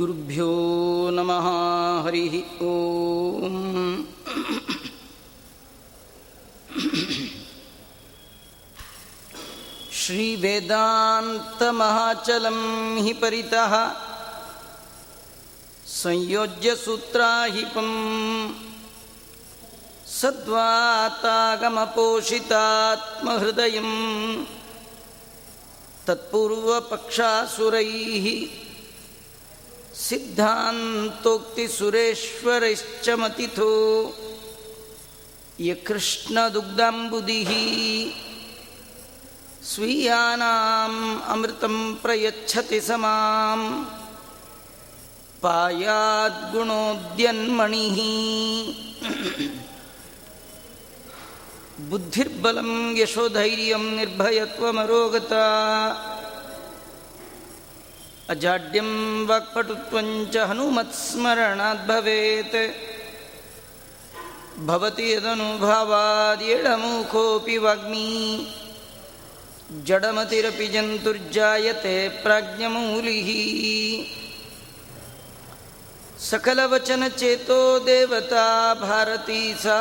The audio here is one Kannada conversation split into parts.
श्रीगुरुभ्यो नमः। हरिः ॐ श्रीवेदान्तमहाचलं हि परितः। संयोज्यसूत्राहिपम् सद्वातागमपोषितात्महृदयम्। तत्पूर्वपक्षासुरैः सिद्धान्तोक्तिसुरेश्वरैश्च मतिथो यकृष्णदुग्धाम्बुदिः स्वीयानाम् अमृतं प्रयच्छति समां पायाद्गुणोद्यन्मणिः। बुद्धिर्बलं यशोधैर्यं निर्भयत्वमरोगता। अजाड्यं वाक्पटुत्वञ्च हनुमत्स्मरणाद् भवेत् भवति यदनुभावाद्यडमुखोऽपि वाग्मी जडमतिरपि जन्तुर्जायते प्राज्ञमूलिः सकलवचनचेतो देवता भारती सा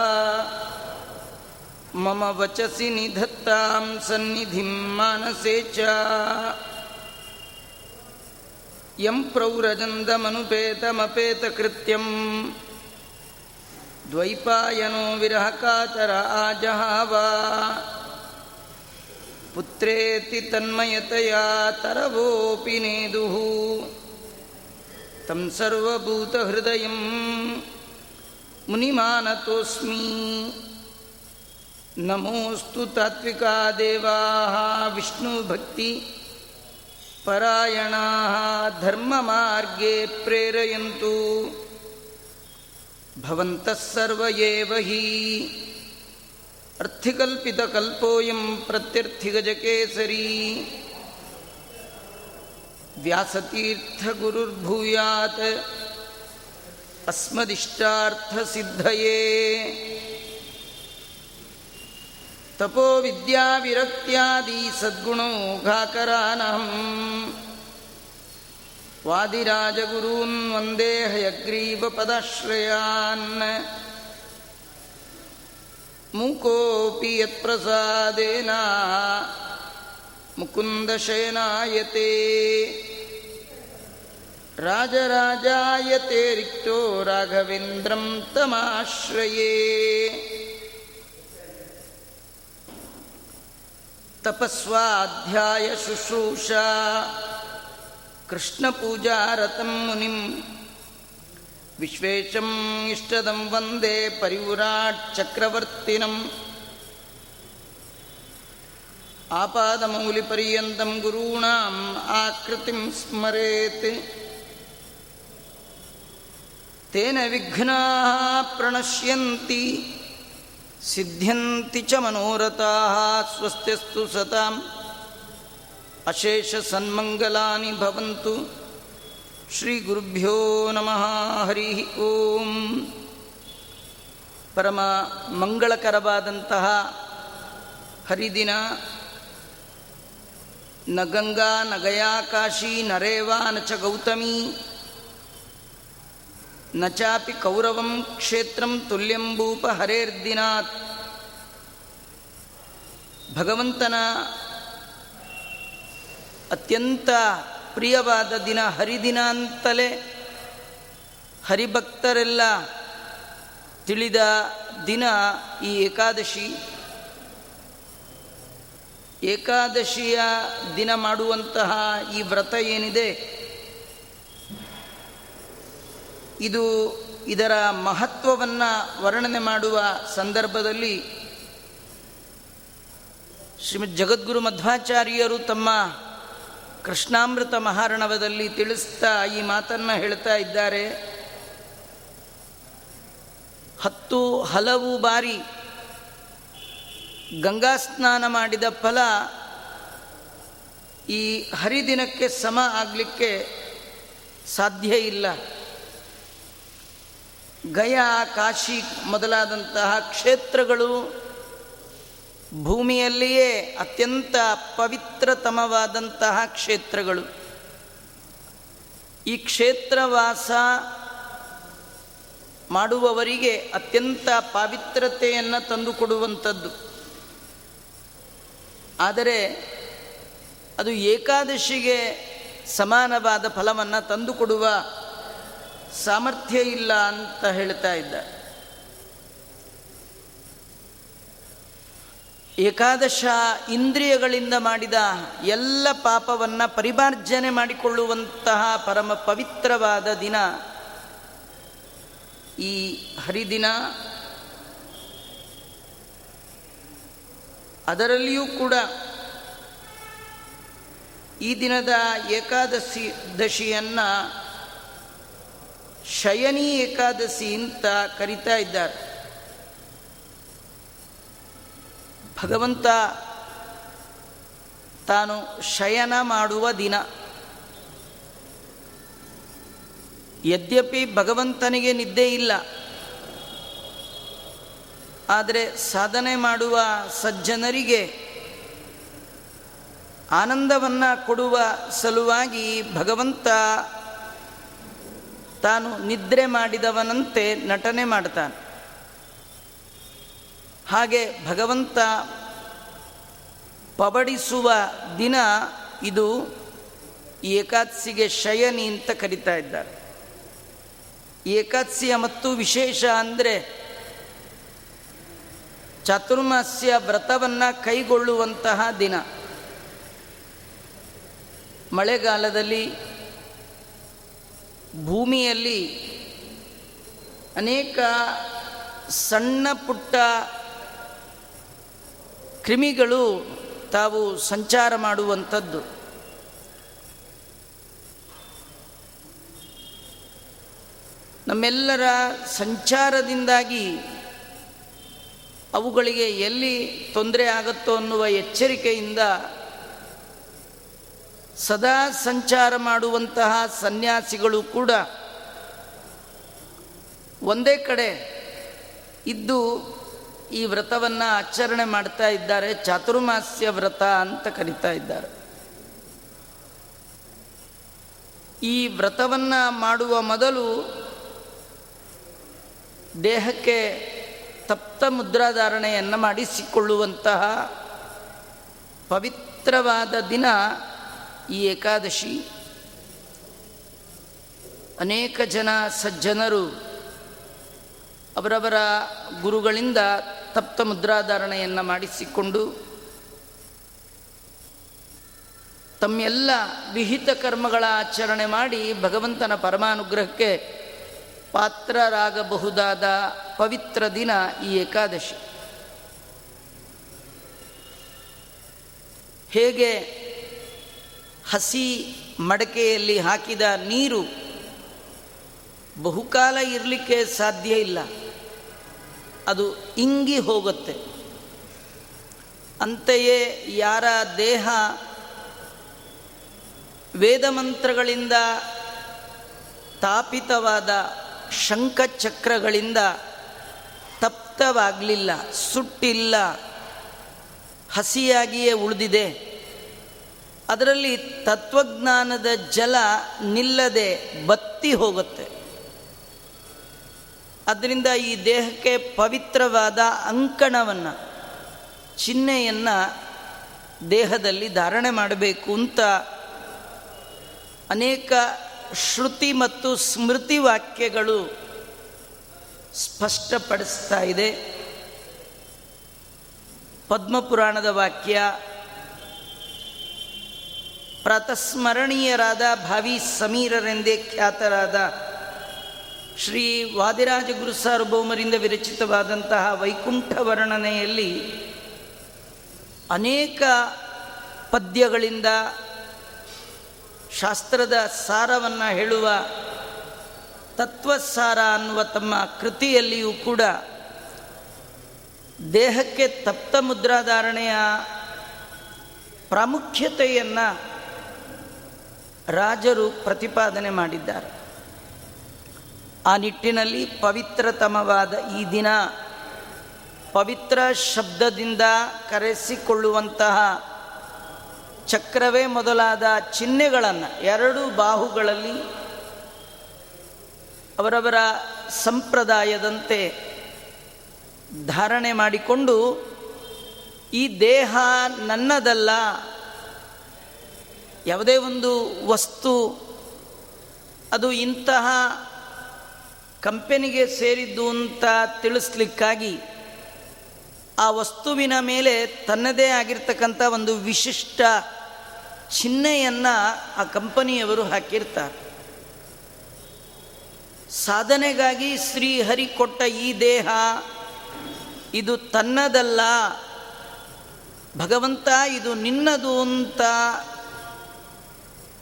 मम वचसि निधत्तां सन्निधिं मानसे च यं प्रौरजन्दमनुपेतमपेतकृत्यम् द्वैपायनो विरहकातर आजहावा। पुत्रेति तन्मयतया तरवोऽपि नेदुः। तं सर्वभूतहृदयं मुनिमानतोऽस्मि। नमोऽस्तु तात्विका देवाः विष्णुभक्ति परायणाः धर्ममार्गे प्रेरयन्तु। भवन्तः सर्व एव हि अर्थिकल्पितकल्पोऽयं प्रत्यर्थिगजकेसरी। व्यासतीर्थगुरुर्भूयात् अस्मदिष्टार्थसिद्धये तपो विद्याविरक्त्यादि सद्गुणोघाकरानहम् वादिराजगुरून् वन्दे हयग्रीवपदाश्रयान् मूकोऽपि यत्प्रसादेन मुकुन्दशयनायते। राजराजायते रिक्तो राघवेन्द्रं तमाश्रये तपस्वाध्यायशुश्रूषा कृष्णपूजारतं मुनिं विश्वेशम् इष्टदं वन्दे परिव्राट्चक्रवर्तिनम् आपादमौलिपर्यन्तं गुरूणाम् आकृतिं स्मरेत् तेन विघ्नाः प्रणश्यन्ति ಸಿದ್ಧ್ಯಂತಿ ಚ ಮನೋರಥಾ ಸ್ವಸ್ತಿಸ್ತು ಸತಾಂ ಅಶೇಷ ಸನ್ಮಂಗಲಾನಿ ಭವಂತು ಶ್ರೀ ಗುರುಭ್ಯೋ ನಮಃ ಹರಿ ಓಂ. ಪರಮ ಮಂಗಳಕರವಾದಂತಹ ಹರಿದಿನ ನ ಗಂಗಾ ನ ಗಯಾ ಕಾಶಿ ನರೇವಾ ನ ಚ ಗೌತಮಿ ನ ಚಾಪಿ ಕೌರವಂ ಕ್ಷೇತ್ರಂ ತುಲ್ಯಂ ಭೂಪ ಹರೇರ್ದಿನಾತ್ ಭಗವಂತನ ಅತ್ಯಂತ ಪ್ರಿಯವಾದ ದಿನ ಹರಿದಿನ ಅಂತಲೇ ಹರಿಭಕ್ತರೆಲ್ಲ ತಿಳಿದ ದಿನ ಈ ಏಕಾದಶಿ. ಏಕಾದಶಿಯ ದಿನ ಮಾಡುವಂತಹ ಈ ವ್ರತ ಏನಿದೆ? ಇದು ಇದರ ಮಹತ್ವವನ್ನು ವರ್ಣನೆ ಮಾಡುವ ಸಂದರ್ಭದಲ್ಲಿ ಶ್ರೀಮದ್ ಜಗದ್ಗುರು ಮಧ್ವಾಚಾರ್ಯರು ತಮ್ಮ ಕೃಷ್ಣಾಮೃತ ಮಹಾರಣವದಲ್ಲಿ ತಿಳಿಸ್ತಾ ಈ ಮಾತನ್ನು ಹೇಳ್ತಾ ಇದ್ದಾರೆ. ಹತ್ತು ಹಲವು ಬಾರಿ ಗಂಗಾ ಸ್ನಾನ ಮಾಡಿದ ಫಲ ಈ ಹರಿದಿನಕ್ಕೆ ಸಮ ಆಗಲಿಕ್ಕೆ ಸಾಧ್ಯ ಇಲ್ಲ. ಗಯಾ, ಕಾಶಿ ಮೊದಲಾದಂತಹ ಕ್ಷೇತ್ರಗಳು ಭೂಮಿಯಲ್ಲಿಯೇ ಅತ್ಯಂತ ಪವಿತ್ರತಮವಾದಂತಹ ಕ್ಷೇತ್ರಗಳು. ಈ ಕ್ಷೇತ್ರವಾಸ ಮಾಡುವವರಿಗೆ ಅತ್ಯಂತ ಪಾವಿತ್ರತೆಯನ್ನು ತಂದುಕೊಡುವಂಥದ್ದು. ಆದರೆ ಅದು ಏಕಾದಶಿಗೆ ಸಮಾನವಾದ ಫಲವನ್ನು ತಂದುಕೊಡುವ ಸಾಮರ್ಥ್ಯ ಇಲ್ಲ ಅಂತ ಹೇಳ್ತಾ ಇದ್ದ. ಏಕಾದಶ ಇಂದ್ರಿಯಗಳಿಂದ ಮಾಡಿದ ಎಲ್ಲ ಪಾಪವನ್ನು ಪರಿಮಾರ್ಜನೆ ಮಾಡಿಕೊಳ್ಳುವಂತಹ ಪರಮ ಪವಿತ್ರವಾದ ದಿನ. ಈ ಹರಿದಿನ ಅದರಲ್ಲಿಯೂ ಕೂಡ ಈ ದಿನದ ಏಕಾದಶಿ ದಶಿಯನ್ನು ಶಯನಿ ಏಕಾದಶಿ ಅಂತ ಕರಿತಾ ಇದ್ದಾರೆ. ಭಗವಂತ ತಾನು ಶಯನ ಮಾಡುವ ದಿನ. ಯದ್ಯಪಿ ಭಗವಂತನಿಗೆ ನಿದ್ದೆ ಇಲ್ಲ, ಆದರೆ ಸಾಧನೆ ಮಾಡುವ ಸಜ್ಜನರಿಗೆ ಆನಂದವನ್ನು ಕೊಡುವ ಸಲುವಾಗಿ ಭಗವಂತ ತಾನು ನಿದ್ರೆ ಮಾಡಿದವನಂತೆ ನಟನೆ ಮಾಡ್ತಾನೆ. ಹಾಗೆ ಭಗವಂತ ಪಬಡಿಸುವ ದಿನ ಇದು ಏಕಾದಶಿಗೆ ಶಯನಿ ಅಂತ ಕರಿತಾ ಇದ್ದಾರೆ. ಏಕಾದಶಿಯ ಮತ್ತು ವಿಶೇಷ ಅಂದರೆ ಚಾತುರ್ಮಾಸ್ಯ ವ್ರತವನ್ನು ಕೈಗೊಳ್ಳುವಂತಹ ದಿನ. ಮಳೆಗಾಲದಲ್ಲಿ ಭೂಮಿಯಲ್ಲಿ ಅನೇಕ ಸಣ್ಣ ಪುಟ್ಟ ಕ್ರಿಮಿಗಳು ತಾವು ಸಂಚಾರ ಮಾಡುವಂಥದ್ದು. ನಮ್ಮೆಲ್ಲರ ಸಂಚಾರದಿಂದಾಗಿ ಅವುಗಳಿಗೆ ಎಲ್ಲಿ ತೊಂದರೆ ಆಗುತ್ತೋ ಅನ್ನುವ ಎಚ್ಚರಿಕೆಯಿಂದ ಸದಾ ಸಂಚಾರ ಮಾಡುವಂತಹ ಸನ್ಯಾಸಿಗಳು ಕೂಡ ಒಂದೇ ಕಡೆ ಇದ್ದು ಈ ವ್ರತವನ್ನು ಆಚರಣೆ ಮಾಡ್ತಾ ಇದ್ದಾರೆ. ಚಾತುರ್ಮಾಸ್ಯ ವ್ರತ ಅಂತ ಕರಿತಾ ಇದ್ದಾರೆ. ಈ ವ್ರತವನ್ನು ಮಾಡುವ ಮೊದಲು ದೇಹಕ್ಕೆ ತಪ್ತ ಮುದ್ರಾಧಾರಣೆಯನ್ನು ಮಾಡಿಸಿಕೊಳ್ಳುವಂತಹ ಪವಿತ್ರವಾದ ದಿನ ಈ ಏಕಾದಶಿ ಅನೇಕ ಜನ ಸಜ್ಜನರು ಅವರವರ ಗುರುಗಳಿಂದ ತಪ್ತ ಮುದ್ರಾಧಾರಣೆಯನ್ನು ಮಾಡಿಸಿಕೊಂಡು ತಮ್ಮೆಲ್ಲ ವಿಹಿತ ಕರ್ಮಗಳ ಆಚರಣೆ ಮಾಡಿ ಭಗವಂತನ ಪರಮಾನುಗ್ರಹಕ್ಕೆ ಪಾತ್ರರಾಗಬಹುದಾದ ಪವಿತ್ರ ದಿನ ಈ ಏಕಾದಶಿ. ಹೇಗೆ ಹಸಿ ಮಡಕೆಯಲ್ಲಿ ಹಾಕಿದ ನೀರು ಬಹುಕಾಲ ಇರಲಿಕ್ಕೆ ಸಾಧ್ಯ ಇಲ್ಲ. ಅದು ಇಂಗಿ ಹೋಗುತ್ತೆ. ಅಂತೆಯೇ ಯಾರ ದೇಹ ವೇದ ಮಂತ್ರಗಳಿಂದ ತಾಪಿತವಾದ ಶಂಖಚಕ್ರಗಳಿಂದ ತಪ್ತವಾಗಲಿಲ್ಲ, ಸುಟ್ಟಿಲ್ಲ, ಹಸಿಯಾಗಿಯೇ ಉಳಿದಿದೆ. ಅದರಲ್ಲಿ ತತ್ವಜ್ಞಾನದ ಜಲ ನಿಲ್ಲದೆ ಬತ್ತಿ ಹೋಗುತ್ತೆ. ಅದರಿಂದ ಈ ದೇಹಕ್ಕೆ ಪವಿತ್ರವಾದ ಅಂಕಣವನ್ನು, ಚಿಹ್ನೆಯನ್ನು ದೇಹದಲ್ಲಿ ಧಾರಣೆ ಮಾಡಬೇಕು ಅಂತ ಅನೇಕ ಶ್ರುತಿ ಮತ್ತು ಸ್ಮೃತಿ ವಾಕ್ಯಗಳು ಸ್ಪಷ್ಟಪಡಿಸ್ತಾ ಇದೆ. ಪದ್ಮಪುರಾಣದ ವಾಕ್ಯ ಪ್ರಾತಸ್ಮರಣೀಯರಾದ ಭಾವಿ ಸಮೀರರೆಂದೇ ಖ್ಯಾತರಾದ ಶ್ರೀ ವಾದಿರಾಜ ಗುರು ಸಾರ್ವಭೌಮರಿಂದ ವಿರಚಿತವಾದಂತಹ ವೈಕುಂಠ ವರ್ಣನೆಯಲ್ಲಿ ಅನೇಕ ಪದ್ಯಗಳಿಂದ ಶಾಸ್ತ್ರದ ಸಾರವನ್ನು ಹೇಳುವ ತತ್ವಸಾರ ಅನ್ನುವ ತಮ್ಮ ಕೃತಿಯಲ್ಲಿಯೂ ಕೂಡ ದೇಹಕ್ಕೆ ತಪ್ತ ಮುದ್ರಾಧಾರಣೆಯ ಪ್ರಾಮುಖ್ಯತೆಯನ್ನು ರಾಜರು ಪ್ರತಿಪಾದನೆ ಮಾಡಿದ್ದಾರೆ. ಆ ನಿಟ್ಟಿನಲ್ಲಿ ಪವಿತ್ರತಮವಾದ ಈ ದಿನ ಪವಿತ್ರ ಶಬ್ದದಿಂದ ಕರೆಸಿಕೊಳ್ಳುವಂತಹ ಚಕ್ರವೇ ಮೊದಲಾದ ಚಿಹ್ನೆಗಳನ್ನು ಎರಡು ಬಾಹುಗಳಲ್ಲಿ ಅವರವರ ಸಂಪ್ರದಾಯದಂತೆ ಧಾರಣೆ ಮಾಡಿಕೊಂಡು ಈ ದೇಹ ನನ್ನದಲ್ಲ ಯಾವುದೇ ಒಂದು ವಸ್ತು, ಅದು ಇಂತಹ ಕಂಪೆನಿಗೆ ಸೇರಿದ್ದು ಅಂತ ತಿಳಿಸ್ಲಿಕ್ಕಾಗಿ ಆ ವಸ್ತುವಿನ ಮೇಲೆ ತನ್ನದೇ ಆಗಿರ್ತಕ್ಕಂಥ ಒಂದು ವಿಶಿಷ್ಟ ಚಿಹ್ನೆಯನ್ನು ಆ ಕಂಪನಿಯವರು ಹಾಕಿರ್ತಾರೆ. ಸಾಧನೆಗಾಗಿ ಶ್ರೀಹರಿ ಕೊಟ್ಟ ಈ ದೇಹ ಇದು ತನ್ನದಲ್ಲ, ಭಗವಂತ ಇದು ನಿನ್ನದು ಅಂತ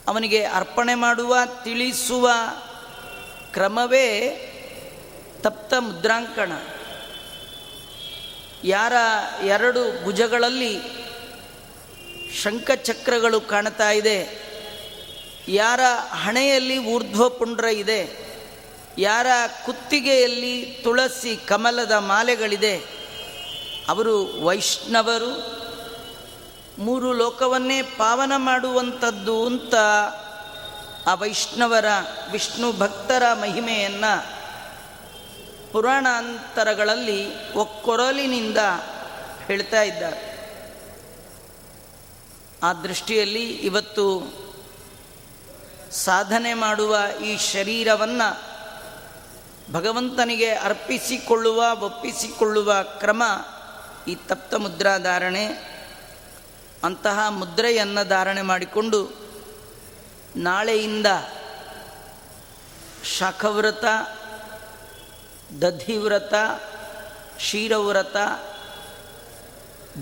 ಅವನಿಗೆ ಅರ್ಪಣೆ ಮಾಡುವ, ತಿಳಿಸುವ ಕ್ರಮವೇ ತಪ್ತ ಮುದ್ರಾಂಕಣ. ಯಾರ ಎರಡು ಭುಜಗಳಲ್ಲಿ ಶಂಖಚಕ್ರಗಳು ಕಾಣ್ತಾ ಇದೆ, ಯಾರ ಹಣೆಯಲ್ಲಿ ಊರ್ಧ್ವಪುಂಡ್ರ ಇದೆ, ಯಾರ ಕುತ್ತಿಗೆಯಲ್ಲಿ ತುಳಸಿ ಕಮಲದ ಮಾಲೆಗಳಿದೆ, ಅವರು ವೈಷ್ಣವರು ಮೂರು ಲೋಕವನ್ನೇ ಪಾವನ ಮಾಡುವಂಥದ್ದು ಅಂತ ಆ ವೈಷ್ಣವರ ವಿಷ್ಣು ಭಕ್ತರ ಮಹಿಮೆಯನ್ನು ಪುರಾಣಾಂತರಗಳಲ್ಲಿ ಒಕ್ಕೊರಲಿನಿಂದ ಹೇಳ್ತಾ ಇದ್ದಾರೆ. ಆ ದೃಷ್ಟಿಯಲ್ಲಿ ಇವತ್ತು ಸಾಧನೆ ಮಾಡುವ ಈ ಶರೀರವನ್ನು ಭಗವಂತನಿಗೆ ಅರ್ಪಿಸಿಕೊಳ್ಳುವ, ಒಪ್ಪಿಸಿಕೊಳ್ಳುವ ಕ್ರಮ ಈ ತಪ್ತ ಮುದ್ರಾಧಾರಣೆ ಅಂತಹ ಮುದ್ರೆಯನ್ನು ಧಾರಣೆ ಮಾಡಿಕೊಂಡು ನಾಳೆಯಿಂದ ಶಾಖವ್ರತ, ದಧಿವ್ರತ, ಕ್ಷೀರವ್ರತ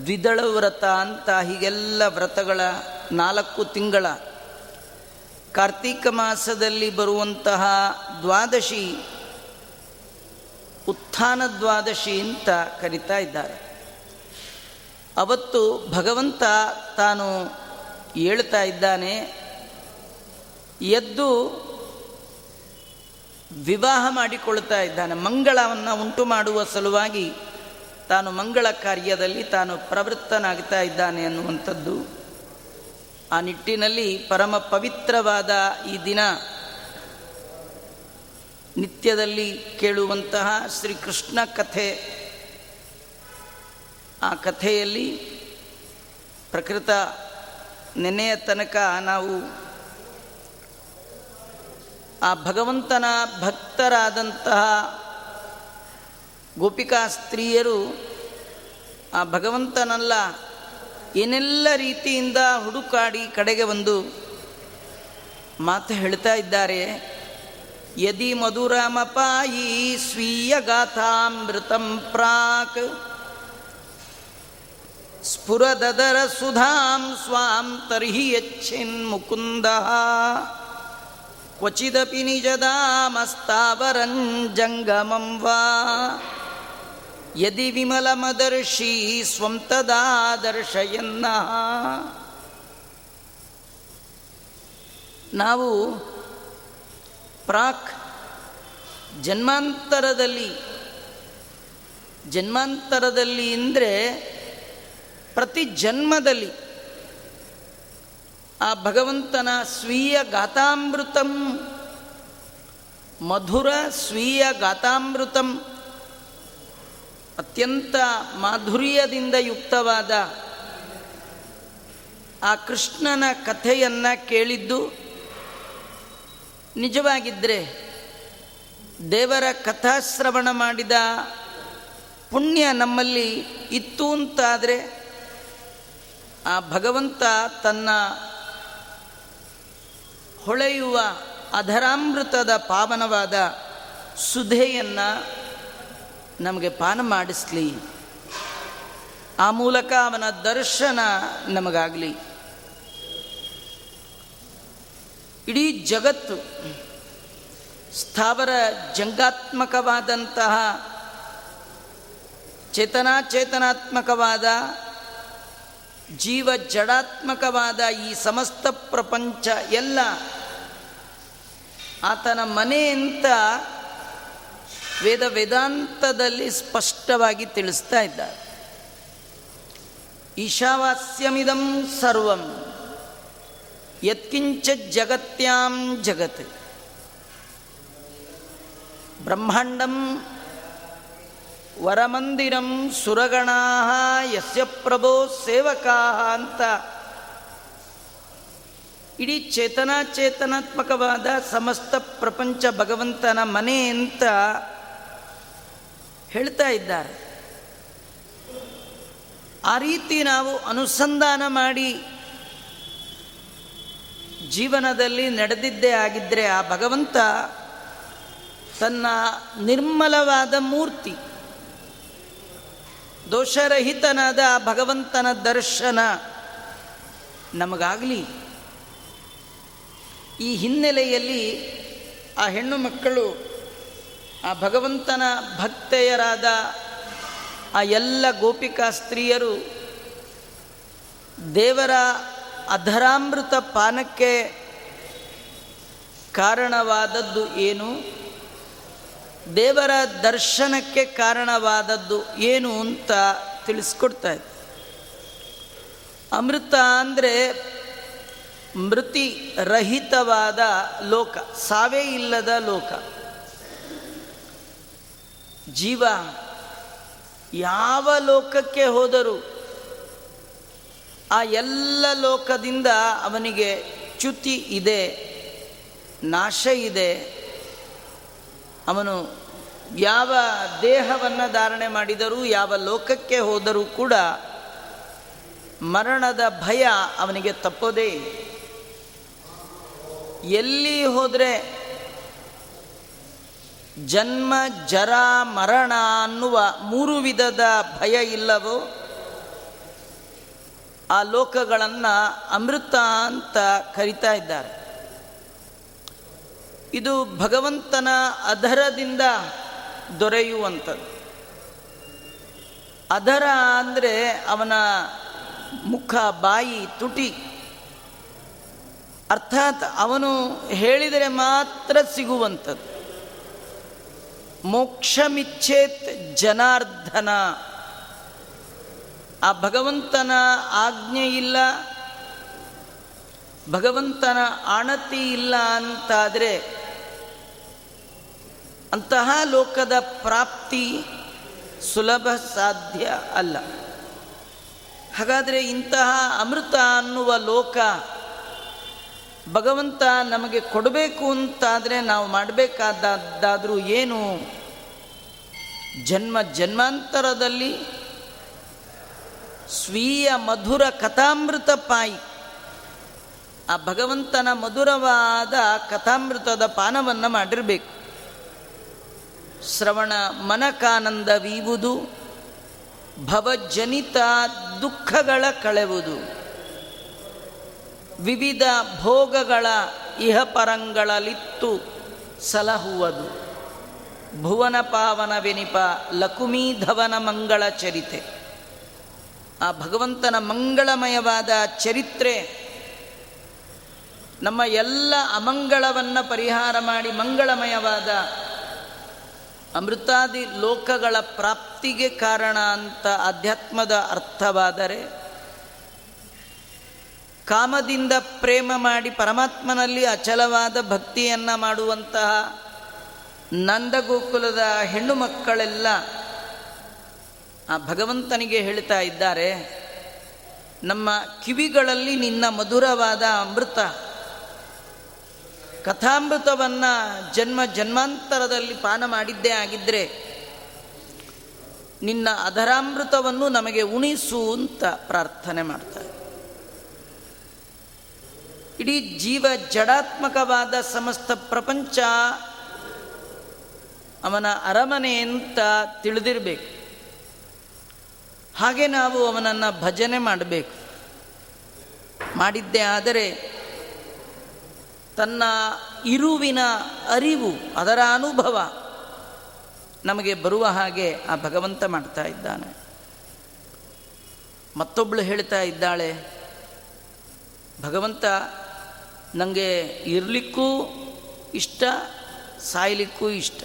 ದ್ವಿದಳ ವ್ರತ ಅಂತ ಹೀಗೆಲ್ಲ ವ್ರತಗಳ ನಾಲ್ಕು ತಿಂಗಳ ಕಾರ್ತೀಕ ಮಾಸದಲ್ಲಿ ಬರುವಂತಹ ದ್ವಾದಶಿ, ಉತ್ಥಾನ ದ್ವಾದಶಿ ಅಂತ ಕರಿತಾ ಇದ್ದಾರೆ. ಅವತ್ತು ಭಗವಂತ ತಾನು ಹೇಳ್ತಾ ಇದ್ದಾನೆ, ಎದ್ದು ವಿವಾಹ ಮಾಡಿಕೊಳ್ತಾ ಇದ್ದಾನೆ. ಮಂಗಳವನ್ನು ಉಂಟು ಮಾಡುವ ಸಲುವಾಗಿ ತಾನು ಮಂಗಳ ಕಾರ್ಯದಲ್ಲಿ ತಾನು ಪ್ರವೃತ್ತನಾಗ್ತಾ ಇದ್ದಾನೆ ಅನ್ನುವಂಥದ್ದು. ಆ ನಿಟ್ಟಿನಲ್ಲಿ ಪರಮ ಪವಿತ್ರವಾದ ಈ ದಿನ ನಿತ್ಯದಲ್ಲಿ ಕೇಳುವಂತಹ ಶ್ರೀಕೃಷ್ಣ ಕಥೆ ಆ ಕಥೆಯಲ್ಲಿ ಪ್ರಕೃತ ನೆನೆಯ ತನಕ ನಾವು ಆ ಭಗವಂತನ ಭಕ್ತರಾದಂತಹ ಗೋಪಿಕಾ ಸ್ತ್ರೀಯರು ಆ ಭಗವಂತನಲ್ಲ, ಏನೆಲ್ಲ ರೀತಿಯಿಂದ ಹುಡುಕಾಡಿ ಕಡೆಗೆ ಬಂದು ಮಾತು ಹೇಳ್ತಾ ಇದ್ದಾರೆ. ಯದಿ ಮಧುರಮಪಾಯಿ ಸ್ವೀಯ ಗಾಥಾಮೃತಂ ಪ್ರಾಕ್. ಸ್ಫುರದರ ಸುಧಾಂ ಸ್ವಾಂ ತರ್ಹಿ ಯಚ್ಛಿನ್ ಮುಕುಂದ. ಕ್ವಚಿದಪಿ ನಿಜದಾಮಸ್ತಾವರಂಜಂಗಮಂ ವಾ. ಯದಿ ವಿಮಲಮದರ್ಶಿ ಸ್ವಂ ತದಾ ದರ್ಶಯನ್ನ. ನಾವು ಪ್ರಾಕ್ ಜನ್ಮಾಂತರದಲ್ಲಿ ಜನ್ಮಾಂತರದಲ್ಲಿ ಅಂದರೆ ಪ್ರತಿ ಜನ್ಮದಲ್ಲಿ ಆ ಭಗವಂತನ ಸ್ವೀಯ ಗಾತಾಮೃತಂ, ಮಧುರ ಸ್ವೀಯ ಗಾತಾಮೃತಂ, ಅತ್ಯಂತ ಮಾಧುರ್ಯದಿಂದ ಯುಕ್ತವಾದ ಆ ಕೃಷ್ಣನ ಕಥೆಯನ್ನು ಕೇಳಿದ್ದು ನಿಜವಾಗಿದ್ದರೆ ದೇವರ ಕಥಾಶ್ರವಣ ಮಾಡಿದ ಪುಣ್ಯ ನಮ್ಮಲ್ಲಿ ಇತ್ತು ಅಂತಾದರೆ ಆ ಭಗವಂತ ತನ್ನ ಹೊಳೆಯುವ ಅಧರಾಮೃತದ ಪಾವನವಾದ ಸುಧೆಯನ್ನು ನಮಗೆ ಪಾನ ಮಾಡಿಸ್ಲಿ. ಆ ಮೂಲಕ ಅವನ ದರ್ಶನ ನಮಗಾಗಲಿ. ಇಡೀ ಜಗತ್ತು ಸ್ಥಾವರ ಜಂಗಾತ್ಮಕವಾದಂತಹ ಚೇತನಾಚೇತನಾತ್ಮಕವಾದ ಜೀವ ಜಡಾತ್ಮಕವಾದ ಈ ಸಮಸ್ತ ಪ್ರಪಂಚ ಎಲ್ಲ ಆತನ ಮನೆ ಅಂತ ವೇದ ವೇದಾಂತದಲ್ಲಿ ಸ್ಪಷ್ಟವಾಗಿ ತಿಳಿಸ್ತಾ ಇದ್ದಾರೆ. ಈಶಾವಾಸ್ಯಮಿದಂ ಸರ್ವಂ, ಯತ್ಕಿಂಚ ಜಗತ್ಯಾಂ ಜಗತ್. ಬ್ರಹ್ಮಾಂಡಂ ವರಮಂದಿರಂ ಸುರಗಣಾ ಯಸ್ಯ ಪ್ರಭೋ ಸೇವಕಾ ಅಂತ. ಇಡೀ ಚೇತನಾಚೇತನಾತ್ಮಕವಾದ ಸಮಸ್ತ ಪ್ರಪಂಚ ಭಗವಂತನ ಮನೆ ಅಂತ ಹೇಳ್ತಾ ಇದ್ದಾರೆ. ಆ ರೀತಿ ನಾವು ಅನುಸಂಧಾನ ಮಾಡಿ ಜೀವನದಲ್ಲಿ ನಡೆದಿದ್ದೇ ಆಗಿದ್ದರೆ ಆ ಭಗವಂತ ತನ್ನ ನಿರ್ಮಲವಾದ ಮೂರ್ತಿ. ದೋಷರಹಿತನಾದ ಭಗವಂತನ ದರ್ಶನ ನಮಗಾಗಲಿ. ಈ ಹಿನ್ನೆಲೆಯಲ್ಲಿ ಆ ಹೆಣ್ಣು ಮಕ್ಕಳು, ಆ ಭಗವಂತನ ಭಕ್ತೆಯರಾದ ಆ ಎಲ್ಲ ಗೋಪಿಕಾ ಸ್ತ್ರೀಯರು ದೇವರ ಅಧರಾಮೃತ ಪಾನಕ್ಕೆ ಕಾರಣವಾದದ್ದು ಏನು? ದೇವರ ದರ್ಶನಕ್ಕೆ ಕಾರಣವಾದದ್ದು ಏನು ಅಂತ ತಿಳಿಸ್ಕೊಡ್ತಾ ಇದ್ದೆ. ಅಮೃತ ಅಂದರೆ ಮೃತಿ ರಹಿತವಾದ ಲೋಕ, ಸಾವೇ ಇಲ್ಲದ ಲೋಕ. ಜೀವ ಯಾವ ಲೋಕಕ್ಕೆ ಹೋದರೂ ಆ ಎಲ್ಲ ಲೋಕದಿಂದ ಅವನಿಗೆ ಚ್ಯುತಿ ಇದೆ, ನಾಶ ಇದೆ ಅವನು ಯಾವ ದೇಹವನ್ನು ಧಾರಣೆ ಮಾಡಿದರೂ, ಯಾವ ಲೋಕಕ್ಕೆ ಹೋದರೂ ಕೂಡ ಮರಣದ ಭಯ ಅವನಿಗೆ ತಪ್ಪೋದೇ ಎಲ್ಲಿ ಹೋದರೆ ಜನ್ಮ, ಜರ, ಮರಣ ಅನ್ನುವ ಮೂರು ವಿಧದ ಭಯ ಇಲ್ಲವೋ, ಆ ಲೋಕಗಳನ್ನು ಅಮೃತ ಅಂತ ಕರಿತಾ ಇದ್ದಾರೆ. ಇದು ಭಗವಂತನ ಅಧರದಿಂದ ದೊರೆಯುವಂಥದ್ದು. ಅಧರ ಅಂದರೆ ಅವನ ಮುಖ, ಬಾಯಿ, ತುಟಿ. ಅರ್ಥಾತ್ ಅವನು ಹೇಳಿದರೆ ಮಾತ್ರ ಸಿಗುವಂಥದ್ದು. ಮೋಕ್ಷಮಿಚ್ಛೇತ್ ಜನಾರ್ಧನ ಆ ಭಗವಂತನ ಆಜ್ಞೆ ಇಲ್ಲ. ಭಗವಂತನ ಆಣತಿ ಇಲ್ಲ ಅಂತಾದರೆ ಅಂತಹ ಲೋಕದ ಪ್ರಾಪ್ತಿ ಸುಲಭ ಸಾಧ್ಯ ಅಲ್ಲ. ಹಾಗಾದರೆ ಇಂತಹ ಅಮೃತ ಅನ್ನುವ ಲೋಕ ಭಗವಂತ ನಮಗೆ ಕೊಡಬೇಕು ಅಂತಾದರೆ ನಾವು ಮಾಡಬೇಕಾದದ್ದಾದರೂ ಏನು? ಜನ್ಮ ಜನ್ಮಾಂತರದಲ್ಲಿ ಸ್ವೀಯ ಮಧುರ ಕಥಾಮೃತ ಪಾಯಿ. ಆ ಭಗವಂತನ ಮಧುರವಾದ ಕಥಾಮೃತದ ಪಾನವನ್ನು ಮಾಡಿರಬೇಕು. ಶ್ರವಣ ಮನಕಾನಂದವೀವುದು ಭವಜನಿತ ದುಃಖಗಳ ಕಳೆವುದು. ವಿವಿಧ ಭೋಗಗಳ ಇಹಪರಂಗಳಲಿತ್ತು ಸಲಹುವುದು. ಭುವನ ಪಾವನ ವಿನಿಪ ಲಕುಮೀಧವನ ಮಂಗಳ ಚರಿತೆ. ಆ ಭಗವಂತನ ಮಂಗಳಮಯವಾದ ಚರಿತ್ರೆ ನಮ್ಮ ಎಲ್ಲ ಅಮಂಗಳವನ್ನು ಪರಿಹಾರ ಮಾಡಿ ಮಂಗಳಮಯವಾದ ಅಮೃತಾದಿ ಲೋಕಗಳ ಪ್ರಾಪ್ತಿಗೆ ಕಾರಣ ಅಂತ ಅಧ್ಯಾತ್ಮದ ಅರ್ಥವಾದರೆ ಕಾಮದಿಂದ ಪ್ರೇಮ ಮಾಡಿ ಪರಮಾತ್ಮನಲ್ಲಿ ಅಚಲವಾದ ಭಕ್ತಿಯನ್ನು ಮಾಡುವಂತಹ ನಂದಗೋಕುಲದ ಹೆಣ್ಣು ಮಕ್ಕಳೆಲ್ಲ ಆ ಭಗವಂತನಿಗೆ ಹೇಳ್ತಾ ಇದ್ದಾರೆ, ನಮ್ಮ ಕಿವಿಗಳಲ್ಲಿ ನಿನ್ನ ಮಧುರವಾದ ಅಮೃತ. ಕಥಾಮೃತವನ್ನು ಜನ್ಮ ಜನ್ಮಾಂತರದಲ್ಲಿ ಪಾನ ಮಾಡಿದ್ದೇ ಆಗಿದ್ದರೆ ನಿನ್ನ ಅಧರಾಮೃತವನ್ನು ನಮಗೆ ಉಣಿಸು ಅಂತ ಪ್ರಾರ್ಥನೆ ಮಾಡ್ತಾರೆ. ಇಡೀ ಜೀವ ಜಡಾತ್ಮಕವಾದ ಸಮಸ್ತ ಪ್ರಪಂಚ ಅವನ ಅರಮನೆ ಅಂತ ತಿಳಿದಿರಬೇಕು. ಹಾಗೆ ನಾವು ಅವನನ್ನು ಭಜನೆ ಮಾಡಬೇಕು. ಮಾಡಿದ್ದೇ ಆದರೆ ತನ್ನ ಇರುವಿನ ಅರಿವು, ಅದರ ಅನುಭವ ನಮಗೆ ಬರುವ ಹಾಗೆ ಆ ಭಗವಂತ ಮಾಡ್ತಾ ಇದ್ದಾನೆ. ಮತ್ತೊಬ್ಬಳು ಹೇಳ್ತಾ ಇದ್ದಾಳೆ, ಭಗವಂತ ನನಗೆ ಇರಲಿಕ್ಕೂ ಇಷ್ಟ, ಸಾಯಲಿಕ್ಕೂ ಇಷ್ಟ.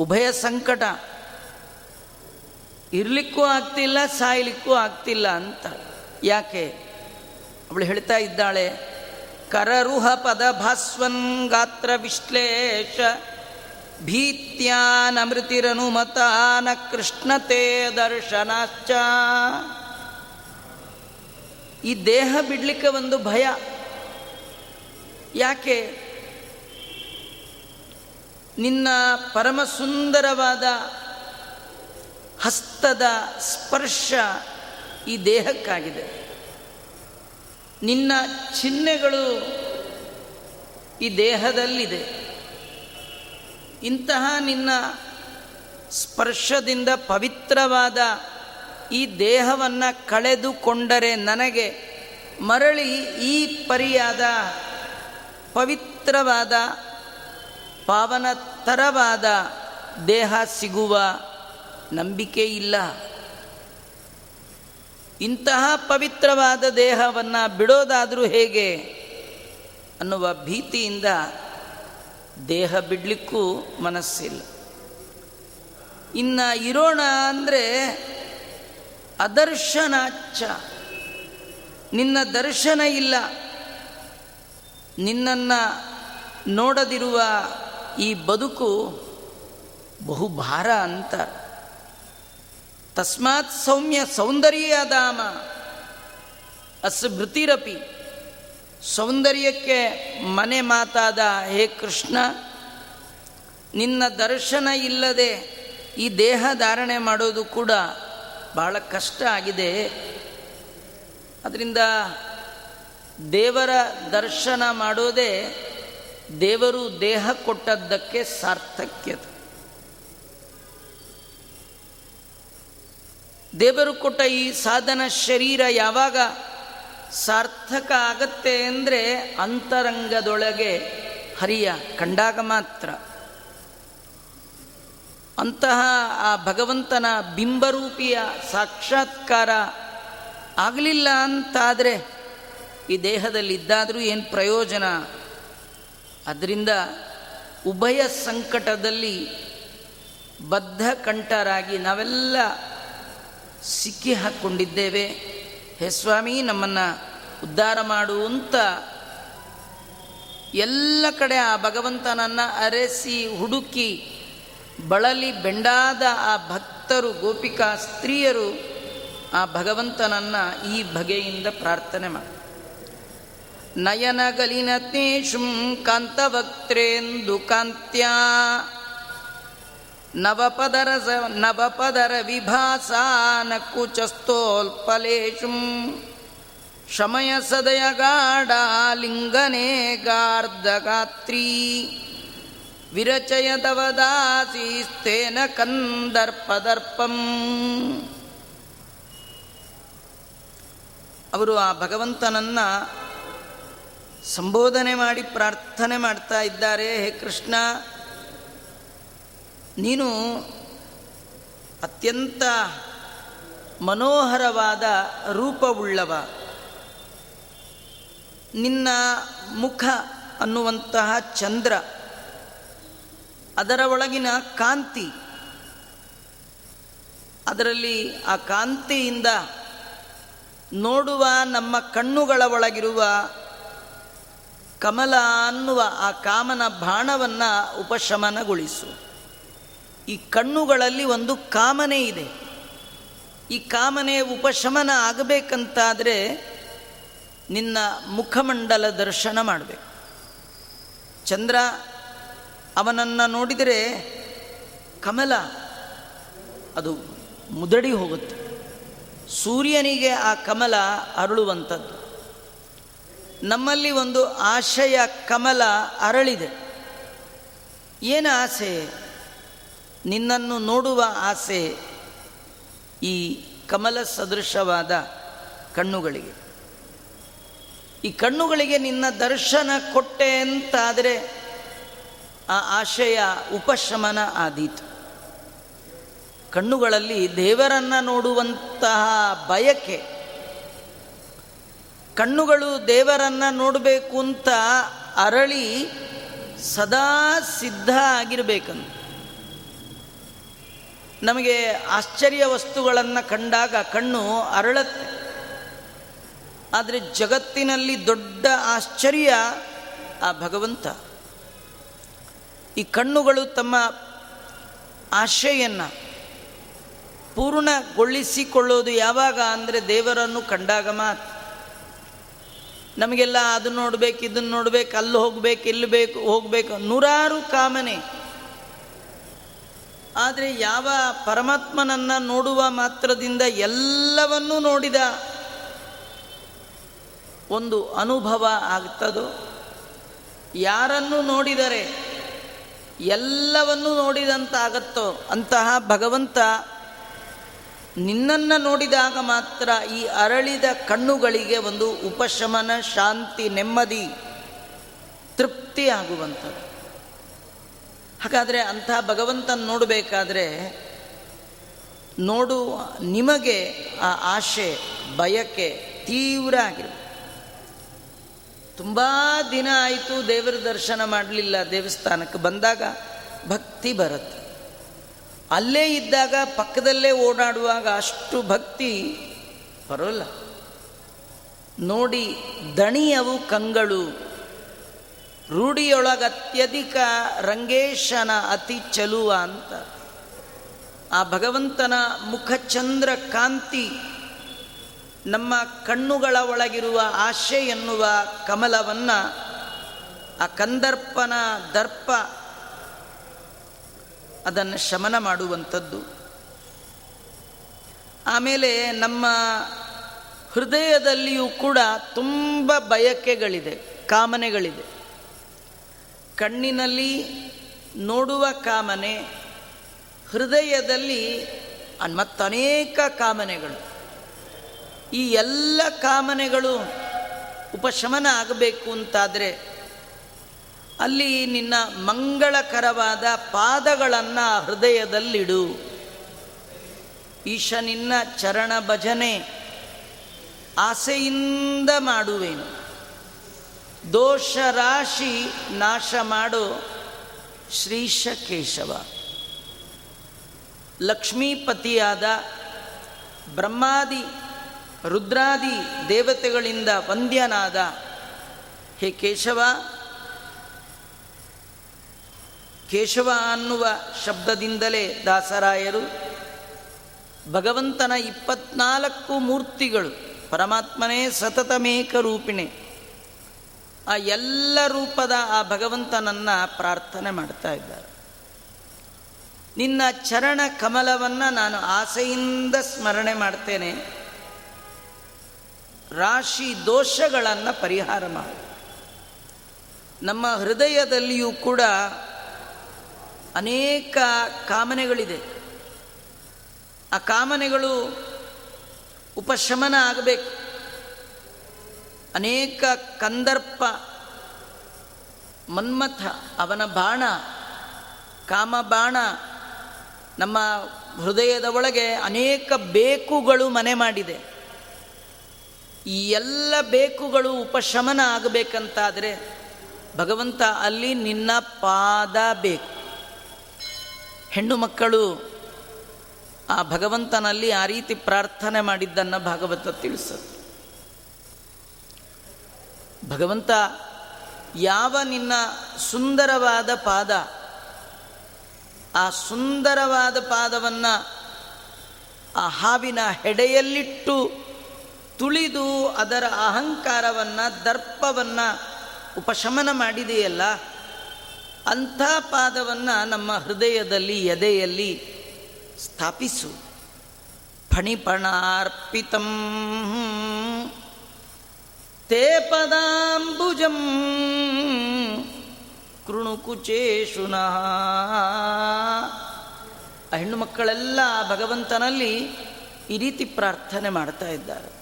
ಉಭಯ ಸಂಕಟ, ಇರಲಿಕ್ಕೂ ಆಗ್ತಿಲ್ಲ, ಸಾಯಲಿಕ್ಕೂ ಆಗ್ತಿಲ್ಲ ಅಂತ. ಯಾಕೆ? ಅವಳು ಹೇಳ್ತಾ ಇದ್ದಾಳೆ ಕರರುಹ ಪದ ಭಾಸ್ವನ್ ಗಾತ್ರ ವಿಶ್ಲೇಷ ಭೀತ್ಯಾನಮೃತಿರನುಮತಾನ ಕೃಷ್ಣತೆ ದರ್ಶನಾಶ್ಚ ಈ ದೇಹ ಬಿಡ್ಲಿಕ್ಕೆ ಒಂದು ಭಯ. ಯಾಕೆ? ನಿನ್ನ ಪರಮ ಸುಂದರವಾದ ಹಸ್ತದ ಸ್ಪರ್ಶ ಈ ದೇಹಕ್ಕಾಗಿದೆ. ನಿನ್ನ ಚಿಹ್ನೆಗಳು ಈ ದೇಹದಲ್ಲಿದೆ. ಇಂತಹ ನಿನ್ನ ಸ್ಪರ್ಶದಿಂದ ಪವಿತ್ರವಾದ ಈ ದೇಹವನ್ನು ಕಳೆದುಕೊಂಡರೆ ನನಗೆ ಮರಳಿ ಈ ಪರಿಯಾದ ಪವಿತ್ರವಾದ, ಪಾವನತರವಾದ ದೇಹ ಸಿಗುವ ನಂಬಿಕೆ ಇಲ್ಲ. ಇಂತಹ ಪವಿತ್ರವಾದ ದೇಹವನ್ನು ಬಿಡೋದಾದರೂ ಹೇಗೆ ಅನ್ನುವ ಭೀತಿಯಿಂದ ದೇಹ ಬಿಡಲಿಕ್ಕೂ ಮನಸ್ಸಿಲ್ಲ. ಇನ್ನು ಇರೋಣ ಅಂದರೆ ಅದರ್ಶನಾಚ್ಚ ನಿನ್ನ ದರ್ಶನ ಇಲ್ಲ. ನಿನ್ನನ್ನು ನೋಡದಿರುವ ಈ ಬದುಕು ಬಹು ಭಾರ ಅಂತ. ತಸ್ಮಾತ್ ಸೌಮ್ಯ ಸೌಂದರ್ಯದಾಮ ಅಸ್ಮೃತಿರಪಿ ಸೌಂದರ್ಯಕ್ಕೆ ಮನೆ ಮಾತಾದ ಹೇ ಕೃಷ್ಣ, ನಿನ್ನ ದರ್ಶನ ಇಲ್ಲದೆ ಈ ದೇಹ ಧಾರಣೆ ಮಾಡೋದು ಕೂಡ ಬಹಳ ಕಷ್ಟ ಆಗಿದೆ. ಅದರಿಂದ ದೇವರ ದರ್ಶನ ಮಾಡೋದೇ ದೇವರು ದೇಹ ಕೊಟ್ಟದ್ದಕ್ಕೆ ಸಾರ್ಥಕ್ಯತೆ. ದೇವರು ಕೊಟ್ಟ ಈ ಸಾಧನ ಶರೀರ ಯಾವಾಗ ಸಾರ್ಥಕ ಆಗತ್ತೆ ಅಂದರೆ ಅಂತರಂಗದೊಳಗೆ ಹರಿಯ ಕಂಡಾಗ ಮಾತ್ರ. ಅಂತಹ ಆ ಭಗವಂತನ ಬಿಂಬರೂಪಿಯ ಸಾಕ್ಷಾತ್ಕಾರ ಆಗಲಿಲ್ಲ ಅಂತಾದರೆ ಈ ದೇಹದಲ್ಲಿ ಇದ್ದಾದರೂ ಏನು ಪ್ರಯೋಜನ? ಅದರಿಂದ ಉಭಯ ಸಂಕಟದಲ್ಲಿ ಬದ್ಧ ಕಂಠರಾಗಿ ನಾವೆಲ್ಲ ಸಿಕ್ಕಿ ಹಾಕ್ಕೊಂಡಿದ್ದೇವೆ ಹೇ ಸ್ವಾಮಿ, ನಮ್ಮನ್ನು ಉದ್ಧಾರ ಮಾಡುವಂತ ಎಲ್ಲ ಕಡೆ ಆ ಭಗವಂತನನ್ನು ಅರೆಸಿ, ಹುಡುಕಿ, ಬಳಲಿ ಬೆಂಡಾದ ಆ ಭಕ್ತರು, ಗೋಪಿಕಾ ಸ್ತ್ರೀಯರು ಆ ಭಗವಂತನನ್ನು ಈ ಬಗೆಯಿಂದ ಪ್ರಾರ್ಥನೆ ಮಾಡಿ. ನಯನಗಲಿನತೇಷುಂ ಕಾಂತವಕ್ತ್ರೇಂದು ಕಾಂತ್ಯಾ. ನವಪದರ ನವಪದರ ವಿಭಾಸಾನ ಕುಚಸ್ಥೋಲ್ಪಲೇಶುಂ ಶಮಯ ಸದಯ ಗಾಢಾಲಿಂಗನೆ ಗಾರ್ಧಗಾತ್ರೀ. ವಿರಚಯದವದಾಸೀಸ್ತೇನ ಕಂದರ್ಪದರ್ಪಂ. ಅವರು ಆ ಭಗವಂತನನ್ನ ಸಂಬೋಧನೆ ಮಾಡಿ ಪ್ರಾರ್ಥನೆ ಮಾಡ್ತಾ ಇದ್ದಾರೆ. ಹೇ ಕೃಷ್ಣ ನೀನು ಅತ್ಯಂತ ಮನೋಹರವಾದ ರೂಪವುಳ್ಳವ. ನಿನ್ನ ಮುಖ ಅನ್ನುವಂತಹ ಚಂದ್ರ, ಅದರ ಒಳಗಿನ ಕಾಂತಿ, ಅದರಲ್ಲಿ ಆ ಕಾಂತಿಯಿಂದ ನೋಡುವ ನಮ್ಮ ಕಣ್ಣುಗಳ ಒಳಗಿರುವ ಕಮಲ ಅನ್ನುವ ಆ ಕಾಮನ ಬಾಣವನ್ನು ಉಪಶಮನಗೊಳಿಸು. ಈ ಕಣ್ಣುಗಳಲ್ಲಿ ಒಂದು ಕಾಮನೆ ಇದೆ. ಈ ಕಾಮನೆ ಉಪಶಮನ ಆಗಬೇಕಂತಾದರೆ ನಿನ್ನ ಮುಖಮಂಡಲ ದರ್ಶನ ಮಾಡಬೇಕು. ಚಂದ್ರ, ಅವನನ್ನು ನೋಡಿದರೆ ಕಮಲ, ಅದು ಮುದಡಿ ಹೋಗುತ್ತೆ. ಸೂರ್ಯನಿಗೆ ಆ ಕಮಲ ಅರಳುವಂಥದ್ದು. ನಮ್ಮಲ್ಲಿ ಒಂದು ಆಶಯ ಕಮಲ ಅರಳಿದೆ. ಏನು ಆಸೆ? ನಿನ್ನನ್ನು ನೋಡುವ ಆಸೆ ಈ ಕಮಲ ಸದೃಶವಾದ ಕಣ್ಣುಗಳಿಗೆ. ಈ ಕಣ್ಣುಗಳಿಗೆ ನಿನ್ನ ದರ್ಶನ ಕೊಟ್ಟೆ ಅಂತಾದರೆ ಆ ಆಶಯ ಉಪಶಮನ ಆದೀತು. ಕಣ್ಣುಗಳಲ್ಲಿ ದೇವರನ್ನು ನೋಡುವಂತಹ ಬಯಕೆ, ಕಣ್ಣುಗಳು ದೇವರನ್ನು ನೋಡಬೇಕು ಅಂತ ಅರಳಿ ಸದಾ ಸಿದ್ಧ ಆಗಿರಬೇಕಂತ. ನಮಗೆ ಆಶ್ಚರ್ಯ ವಸ್ತುಗಳನ್ನು ಕಂಡಾಗ ಕಣ್ಣು ಅರಳತ್ತೆ. ಆದರೆ ಜಗತ್ತಿನಲ್ಲಿ ದೊಡ್ಡ ಆಶ್ಚರ್ಯ ಆ ಭಗವಂತ. ಈ ಕಣ್ಣುಗಳು ತಮ್ಮ ಆಶೆಯನ್ನು ಪೂರ್ಣಗೊಳಿಸಿಕೊಳ್ಳೋದು ಯಾವಾಗ ಅಂದರೆ ದೇವರನ್ನು ಕಂಡಾಗ ಮಾತ್ರ. ನಮಗೆಲ್ಲ ಅದನ್ನು ನೋಡ್ಬೇಕು, ಇದನ್ನು ನೋಡ್ಬೇಕು, ಅಲ್ಲಿ ಹೋಗ್ಬೇಕು, ಇಲ್ಲಿ ಬೇಕು, ಹೋಗಬೇಕು, ನೂರಾರು ಕಾಮನೆ. ಆದರೆ ಯಾವ ಪರಮಾತ್ಮನನ್ನು ನೋಡುವ ಮಾತ್ರದಿಂದ ಎಲ್ಲವನ್ನೂ ನೋಡಿದ ಒಂದು ಅನುಭವ ಆಗ್ತದೋ? ಯಾರನ್ನು ನೋಡಿದರೆ ಎಲ್ಲವನ್ನೂ ನೋಡಿದಂತಾಗತ್ತೋ? ಅಂತಹ ಭಗವಂತ ನಿನ್ನನ್ನು ನೋಡಿದಾಗ ಮಾತ್ರ ಈ ಅರಳಿದ ಕಣ್ಣುಗಳಿಗೆ ಒಂದು ಉಪಶಮನ, ಶಾಂತಿ, ನೆಮ್ಮದಿ, ತೃಪ್ತಿ ಆಗುವಂಥದ್ದು. ಹಾಗಾದರೆ ಅಂಥ ಭಗವಂತನ ನೋಡಬೇಕಾದ್ರೆ ನೋಡು, ನಿಮಗೆ ಆ ಆಶೆ, ಬಯಕೆ ತೀವ್ರ ಆಗಿರುತ್ತೆ. ತುಂಬ ದಿನ ಆಯಿತು ದೇವರ ದರ್ಶನ ಮಾಡಲಿಲ್ಲ ದೇವಸ್ಥಾನಕ್ಕೆ. ಬಂದಾಗ ಭಕ್ತಿ ಬರುತ್ತೆ. ಅಲ್ಲೇ ಇದ್ದಾಗ, ಪಕ್ಕದಲ್ಲೇ ಓಡಾಡುವಾಗ ಅಷ್ಟು ಭಕ್ತಿ ಬರೋಲ್ಲ. ನೋಡಿ, ದಣಿಯವು ಕಂಗಳು ರೂಢಿಯೊಳಗೆ ಅತ್ಯಧಿಕ ರಂಗೇಶನ ಅತಿ ಚಲುವ ಅಂತ. ಆ ಭಗವಂತನ ಮುಖಚಂದ್ರ ಕಾಂತಿ ನಮ್ಮ ಕಣ್ಣುಗಳ ಒಳಗಿರುವ ಆಶೆ ಎನ್ನುವ ಕಮಲವನ್ನು ಆ ಕಂದರ್ಪನ ದರ್ಪ ಅದನ್ನು ಶಮನ ಮಾಡುವಂಥದ್ದು. ಆಮೇಲೆ ನಮ್ಮ ಹೃದಯದಲ್ಲಿಯೂ ಕೂಡ ತುಂಬ ಬಯಕೆಗಳಿದೆ, ಕಾಮನೆಗಳಿದೆ. ಕಣ್ಣಿನಲ್ಲಿ ನೋಡುವ ಕಾಮನೆ, ಹೃದಯದಲ್ಲಿ ಮತ್ತನೇಕ ಕಾಮನೆಗಳು. ಈ ಎಲ್ಲ ಕಾಮನೆಗಳು ಉಪಶಮನ ಆಗಬೇಕು ಅಂತಾದರೆ, ಅಲ್ಲಿ ನಿನ್ನ ಮಂಗಳಕರವಾದ ಪಾದಗಳನ್ನು ಹೃದಯದಲ್ಲಿಡು. ಈಶ ನಿನ್ನ ಚರಣ ಭಜನೆ ಆಸೆಯಿಂದ ಮಾಡುವೇನು. ದೋಷ ರಾಶಿ ನಾಶ ಮಾಡು ಶ್ರೀಶ ಕೇಶವ ಲಕ್ಷ್ಮೀಪತಿಯಾದ ಬ್ರಹ್ಮಾದಿ ರುದ್ರಾದಿ ದೇವತೆಗಳಿಂದ ವಂದ್ಯನಾದ ಹೇ ಕೇಶವ ಕೇಶವ ಅನ್ನುವ ಶಬ್ದದಿಂದಲೇ ದಾಸರಾಯರು, ಭಗವಂತನ ಇಪ್ಪತ್ನಾಲ್ಕು ಮೂರ್ತಿಗಳು ಪರಮಾತ್ಮನೇ ಸತತಮೇಕ ರೂಪಿಣೆ ಆ ಎಲ್ಲ ರೂಪದ ಆ ಭಗವಂತನನ್ನು ಪ್ರಾರ್ಥನೆ ಮಾಡ್ತಾ ಇದ್ದಾರೆ. ನಿನ್ನ ಚರಣ ಕಮಲವನ್ನು ನಾನು ಆಸೆಯಿಂದ ಸ್ಮರಣೆ ಮಾಡ್ತೇನೆ. ರಾಶಿ ದೋಷಗಳನ್ನು ಪರಿಹಾರ ಮಾಡು. ನಮ್ಮ ಹೃದಯದಲ್ಲಿಯೂ ಕೂಡ ಅನೇಕ ಕಾಮನೆಗಳಿದೆ. ಆ ಕಾಮನೆಗಳು ಉಪಶಮನ ಆಗಬೇಕು. ಅನೇಕ ಕಂದರ್ಪ, ಮನ್ಮಥ, ಅವನ ಬಾಣ, ಕಾಮಬಾಣ, ನಮ್ಮ ಹೃದಯದ ಒಳಗೆ ಅನೇಕ ಬೇಕುಗಳು ಮನೆ ಮಾಡಿದೆ. ಈ ಎಲ್ಲ ಬೇಕುಗಳು ಉಪಶಮನ ಆಗಬೇಕಂತಾದರೆ ಭಗವಂತ ಅಲ್ಲಿ ನಿನ್ನ ಪಾದ ಬೇಕು. ಹೆಣ್ಣು ಮಕ್ಕಳು ಆ ಭಗವಂತನಲ್ಲಿ ಆ ರೀತಿ ಪ್ರಾರ್ಥನೆ ಮಾಡಿದ್ದನ್ನು ಭಾಗವತ ತಿಳಿಸುತ್ತೆ. ಭಗವಂತ, ಯಾವ ನಿನ್ನ ಸುಂದರವಾದ ಪಾದ, ಆ ಸುಂದರವಾದ ಪಾದವನ್ನು ಆ ಹಾವಿನ ಹೆಡೆಯಲ್ಲಿಟ್ಟು ತುಳಿದು ಅದರ ಅಹಂಕಾರವನ್ನು, ದರ್ಪವನ್ನು ಉಪಶಮನ ಮಾಡಿದೆಯಲ್ಲ, ಅಂಥ ಪಾದವನ್ನು ನಮ್ಮ ಹೃದಯದಲ್ಲಿ, ಎದೆಯಲ್ಲಿ ಸ್ಥಾಪಿಸು. ಫಣಿಪಣಾರ್ಪಿತಂ. ತೇ ಪದಾಂಬುಜಂ ಕೃಣುಕುಚೇಶುನಃ ಆ ಹೆಣ್ಣು ಮಕ್ಕಳೆಲ್ಲ ಭಗವಂತನಲ್ಲಿ ಈ ರೀತಿ ಪ್ರಾರ್ಥನೆ ಮಾಡ್ತಾ ಇದ್ದಾರೆ.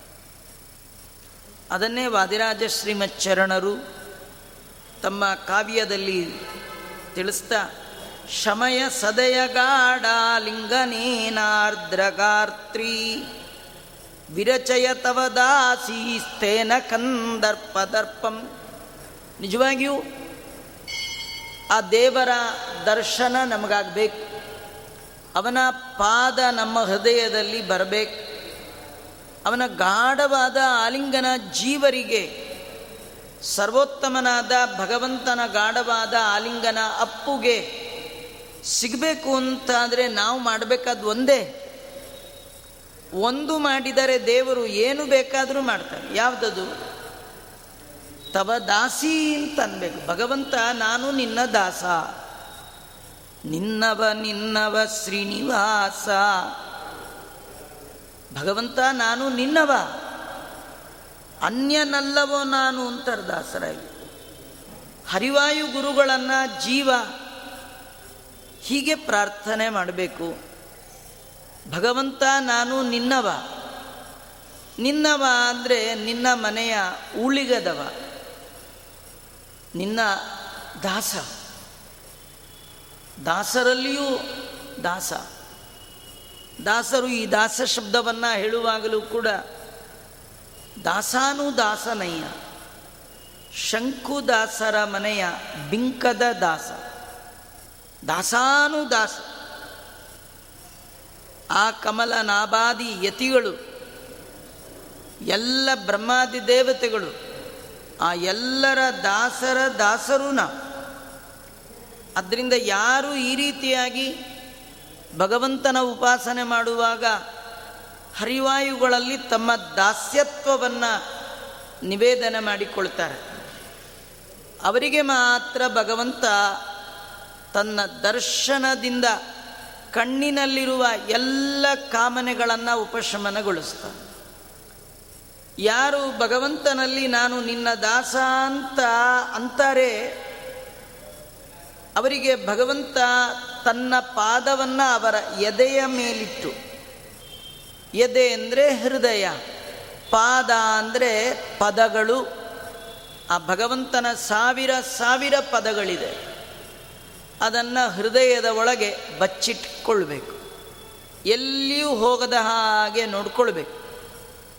ಅದನ್ನೇ ವಾದಿರಾಜ ಶ್ರೀಮಚ್ಚರಣರು ತಮ್ಮ ಕಾವ್ಯದಲ್ಲಿ ತಿಳಿಸ್ತಾ, ಶಮಯ ಸದಯಗಾಢ ಲಿಂಗನೇನಾರ್ದ್ರಗಾರ್ತ್ರಿ ವಿರಚಯ ತವ ದಾಸೀಸ್ತೇನ ಕಂದರ್ಪದರ್ಪಂ. ನಿಜವಾಗಿಯೂ ಆ ದೇವರ ದರ್ಶನ ನಮಗಾಗಬೇಕು. ಅವನ ಪಾದ ನಮ್ಮ ಹೃದಯದಲ್ಲಿ ಬರಬೇಕು. ಅವನ ಗಾಢವಾದ ಆಲಿಂಗನ ಜೀವರಿಗೆ ಸರ್ವೋತ್ತಮನಾದ ಭಗವಂತನ ಗಾಢವಾದ ಆಲಿಂಗನ ಅಪ್ಪುಗೆ ಸಿಗಬೇಕು ಅಂತಾದರೆ ನಾವು ಮಾಡಬೇಕಾದ ಒಂದೇ ಒಂದು ಮಾಡಿದರೆ ದೇವರು ಏನು ಬೇಕಾದರೂ ಮಾಡ್ತಾರೆ. ಯಾವುದದು? ತವ ದಾಸಿ ಅಂತ ಅನ್ಬೇಕು. ಭಗವಂತ, ನಾನು ನಿನ್ನ ದಾಸ. ನಿನ್ನವ ನಿನ್ನವ ಶ್ರೀನಿವಾಸ. ಭಗವಂತ, ನಾನು ನಿನ್ನವ. ಅನ್ಯನಲ್ಲವೋ ನಾನು ಅಂತಾರೆ ದಾಸರಾಗಿ ಹರಿವಾಯು ಗುರುಗಳನ್ನು ಜೀವ ಹೀಗೆ ಪ್ರಾರ್ಥನೆ ಮಾಡಬೇಕು. ಭಗವಂತ, ನಾನು ನಿನ್ನವ. ನಿನ್ನವ ಅಂದರೆ ನಿನ್ನ ಮನೆಯ ಉಳಿಗದವ ನಿನ್ನ ದಾಸ. ದಾಸರಲ್ಲಿಯೂ ದಾಸ. ದಾಸರು ಈ ದಾಸ ಶಬ್ದವನ್ನು ಹೇಳುವಾಗಲೂ ಕೂಡ ದಾಸಾನು ದಾಸನಯ್ಯ. ಶಂಕುದಾಸರ ಮನೆಯ ಬಿಂಕದ ದಾಸ. ದಾಸಾನು ದಾಸ. ಆ ಕಮಲ ನಾಭಾದಿ ಯತಿಗಳು, ಎಲ್ಲ ಬ್ರಹ್ಮಾದಿ ದೇವತೆಗಳು, ಆ ಎಲ್ಲರ ದಾಸರ ದಾಸರು ನಾವು ಅದರಿಂದ ಯಾರು ಈ ರೀತಿಯಾಗಿ ಭಗವಂತನ ಉಪಾಸನೆ ಮಾಡುವಾಗ ಹರಿವಾಯುಗಳಲ್ಲಿ ತಮ್ಮ ದಾಸ್ಯತ್ವವನ್ನು ನಿವೇದನೆ ಮಾಡಿಕೊಳ್ತಾರೆ. ಅವರಿಗೆ ಮಾತ್ರ ಭಗವಂತ ತನ್ನ ದರ್ಶನದಿಂದ ಕಣ್ಣಿನಲ್ಲಿರುವ ಎಲ್ಲ ಕಾಮನೆಗಳನ್ನು ಉಪಶಮನಗೊಳಿಸ್ತಾನೆ. ಯಾರು ಭಗವಂತನಲ್ಲಿ ನಾನು ನಿನ್ನ ದಾಸ ಅಂತ ಅಂತಾರೆ, ಅವರಿಗೆ ಭಗವಂತ ತನ್ನ ಪಾದವನ್ನು ಅವರ ಎದೆಯ ಮೇಲಿಟ್ಟು, ಎದೆ ಅಂದರೆ ಹೃದಯ, ಪಾದ ಅಂದರೆ ಪದಗಳು, ಆ ಭಗವಂತನ ಸಾವಿರ ಸಾವಿರ ಪದಗಳಿದೆ. ಅದನ್ನು ಹೃದಯದ ಒಳಗೆ ಬಚ್ಚಿಟ್ಕೊಳ್ಬೇಕು. ಎಲ್ಲಿಯೂ ಹೋಗದ ಹಾಗೆ ನೋಡ್ಕೊಳ್ಬೇಕು.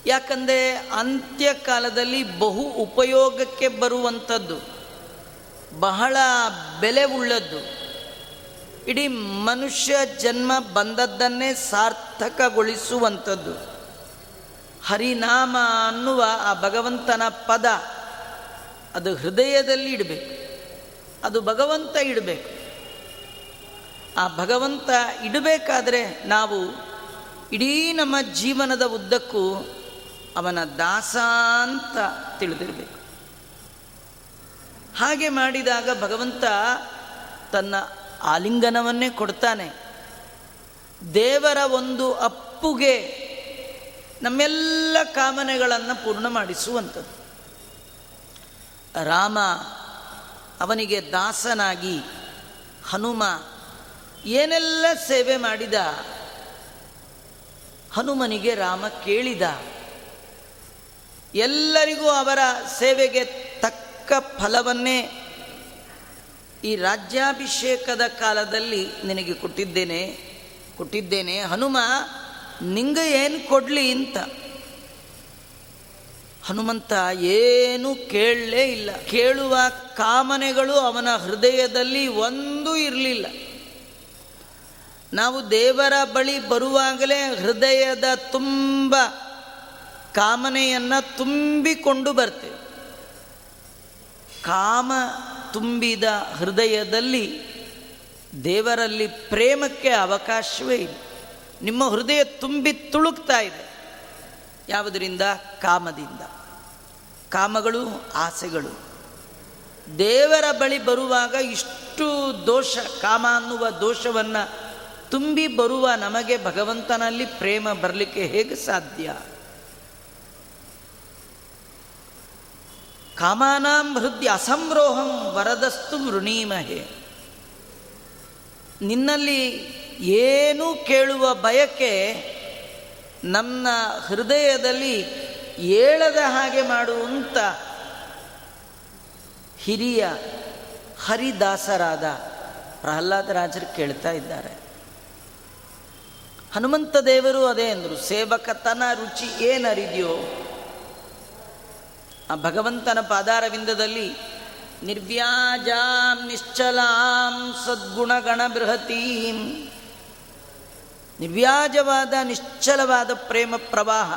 ಯಾಕಂದರೆ ಅಂತ್ಯಕಾಲದಲ್ಲಿ ಬಹು ಉಪಯೋಗಕ್ಕೆ ಬರುವಂಥದ್ದು. ಬಹಳ ಬೆಲೆ ಉಳ್ಳದ್ದು ಇಡೀ ಮನುಷ್ಯ ಜನ್ಮ ಬಂದದ್ದನ್ನೇ ಸಾರ್ಥಕಗೊಳಿಸುವಂಥದ್ದು. ಹರಿನಾಮ ಅನ್ನುವ ಆ ಭಗವಂತನ ಪದ ಅದು ಹೃದಯದಲ್ಲಿ ಇಡಬೇಕು. ಅದು ಭಗವಂತ ಇಡಬೇಕು. ಆ ಭಗವಂತ ಇಡಬೇಕಾದ್ರೆ ನಾವು ಇಡೀ ನಮ್ಮ ಜೀವನದ ಉದ್ದಕ್ಕೂ ಅವನ ದಾಸ ಅಂತ ತಿಳಿದಿರಬೇಕು. ಹಾಗೆ ಮಾಡಿದಾಗ ಭಗವಂತ ತನ್ನ ಆಲಿಂಗನವನ್ನೇ ಕೊಡ್ತಾನೆ. ದೇವರ ಒಂದು ಅಪ್ಪುಗೆ ನಮ್ಮೆಲ್ಲ ಕಾಮನೆಗಳನ್ನು ಪೂರ್ಣ ಮಾಡಿಸುವಂಥದ್ದು. ರಾಮ ಅವನಿಗೆ ದಾಸನಾಗಿ ಹನುಮ ಏನೆಲ್ಲ ಸೇವೆ ಮಾಡಿದ? ಹನುಮನಿಗೆ ರಾಮ ಕೇಳಿದ, ಎಲ್ಲರಿಗೂ ಅವರ ಸೇವೆಗೆ ತಕ್ಕ ಫಲವನ್ನೇ ಈ ರಾಜ್ಯಾಭಿಷೇಕದ ಕಾಲದಲ್ಲಿ ನಿನಗೆ ಕೊಟ್ಟಿದ್ದೇನೆ. ಕೊಟ್ಟಿದ್ದೇನೆ. ಹನುಮ, ನಿಂಗ ಏನು ಕೊಡಲಿ ಅಂತ. ಹನುಮಂತ ಏನೂ ಕೇಳಲೇ ಇಲ್ಲ. ಕೇಳುವ ಕಾಮನೆಗಳು ಅವನ ಹೃದಯದಲ್ಲಿ ಒಂದೂ ಇರಲಿಲ್ಲ. ನಾವು ದೇವರ ಬಳಿ ಬರುವಾಗಲೇ ಹೃದಯದ ತುಂಬ ಕಾಮನೆಯನ್ನು ತುಂಬಿಕೊಂಡು ಬರ್ತೇವೆ. ಕಾಮ ತುಂಬಿದ ಹೃದಯದಲ್ಲಿ ದೇವರಲ್ಲಿ ಪ್ರೇಮಕ್ಕೆ ಅವಕಾಶವೇ ಇಲ್ಲ. ನಿಮ್ಮ ಹೃದಯ ತುಂಬಿ ತುಳುಕ್ತಾ ಇದೆ. ಯಾವುದರಿಂದ? ಕಾಮದಿಂದ. ಕಾಮಗಳು ಆಸೆಗಳು. ದೇವರ ಬಳಿ ಬರುವಾಗ ಇಷ್ಟು ದೋಷ, ಕಾಮ ಅನ್ನುವ ದೋಷವನ್ನು ತುಂಬಿ ಬರುವ ನಮಗೆ ಭಗವಂತನಲ್ಲಿ ಪ್ರೇಮ ಬರಲಿಕ್ಕೆ ಹೇಗೆ ಸಾಧ್ಯ? ಕಾಮಾನಾಂ ಹೃದಯ ಅಸಂರೋಹಂ ವರದಸ್ತು ವೃಣೀಮಹೆ ನಿನ್ನಲ್ಲಿ ಏನು ಕೇಳುವ ಬಯಕೆ ನಮ್ಮ ಹೃದಯದಲ್ಲಿ ಏಳದ ಹಾಗೆ ಮಾಡುವಂಥ ಹಿರಿಯ ಹರಿದಾಸರಾದ ಪ್ರಹ್ಲಾದರಾಜರು ಕೇಳ್ತಾ ಇದ್ದಾರೆ. ಹನುಮಂತ ದೇವರು ಅದೇ ಅಂದರು ಸೇವಕತನ ರುಚಿ ಏನರಿದೆಯೋ ಆ ಭಗವಂತನ ಪಾದಾರವಿಂದದಲ್ಲಿ ನಿರ್ವ್ಯಾಜಾಂ ನಿಶ್ಚಲಾಂ ಸದ್ಗುಣಗಣ ಬೃಹತೀಂ. ನಿರ್ವ್ಯಾಜವಾದ ನಿಶ್ಚಲವಾದ ಪ್ರೇಮ ಪ್ರವಾಹ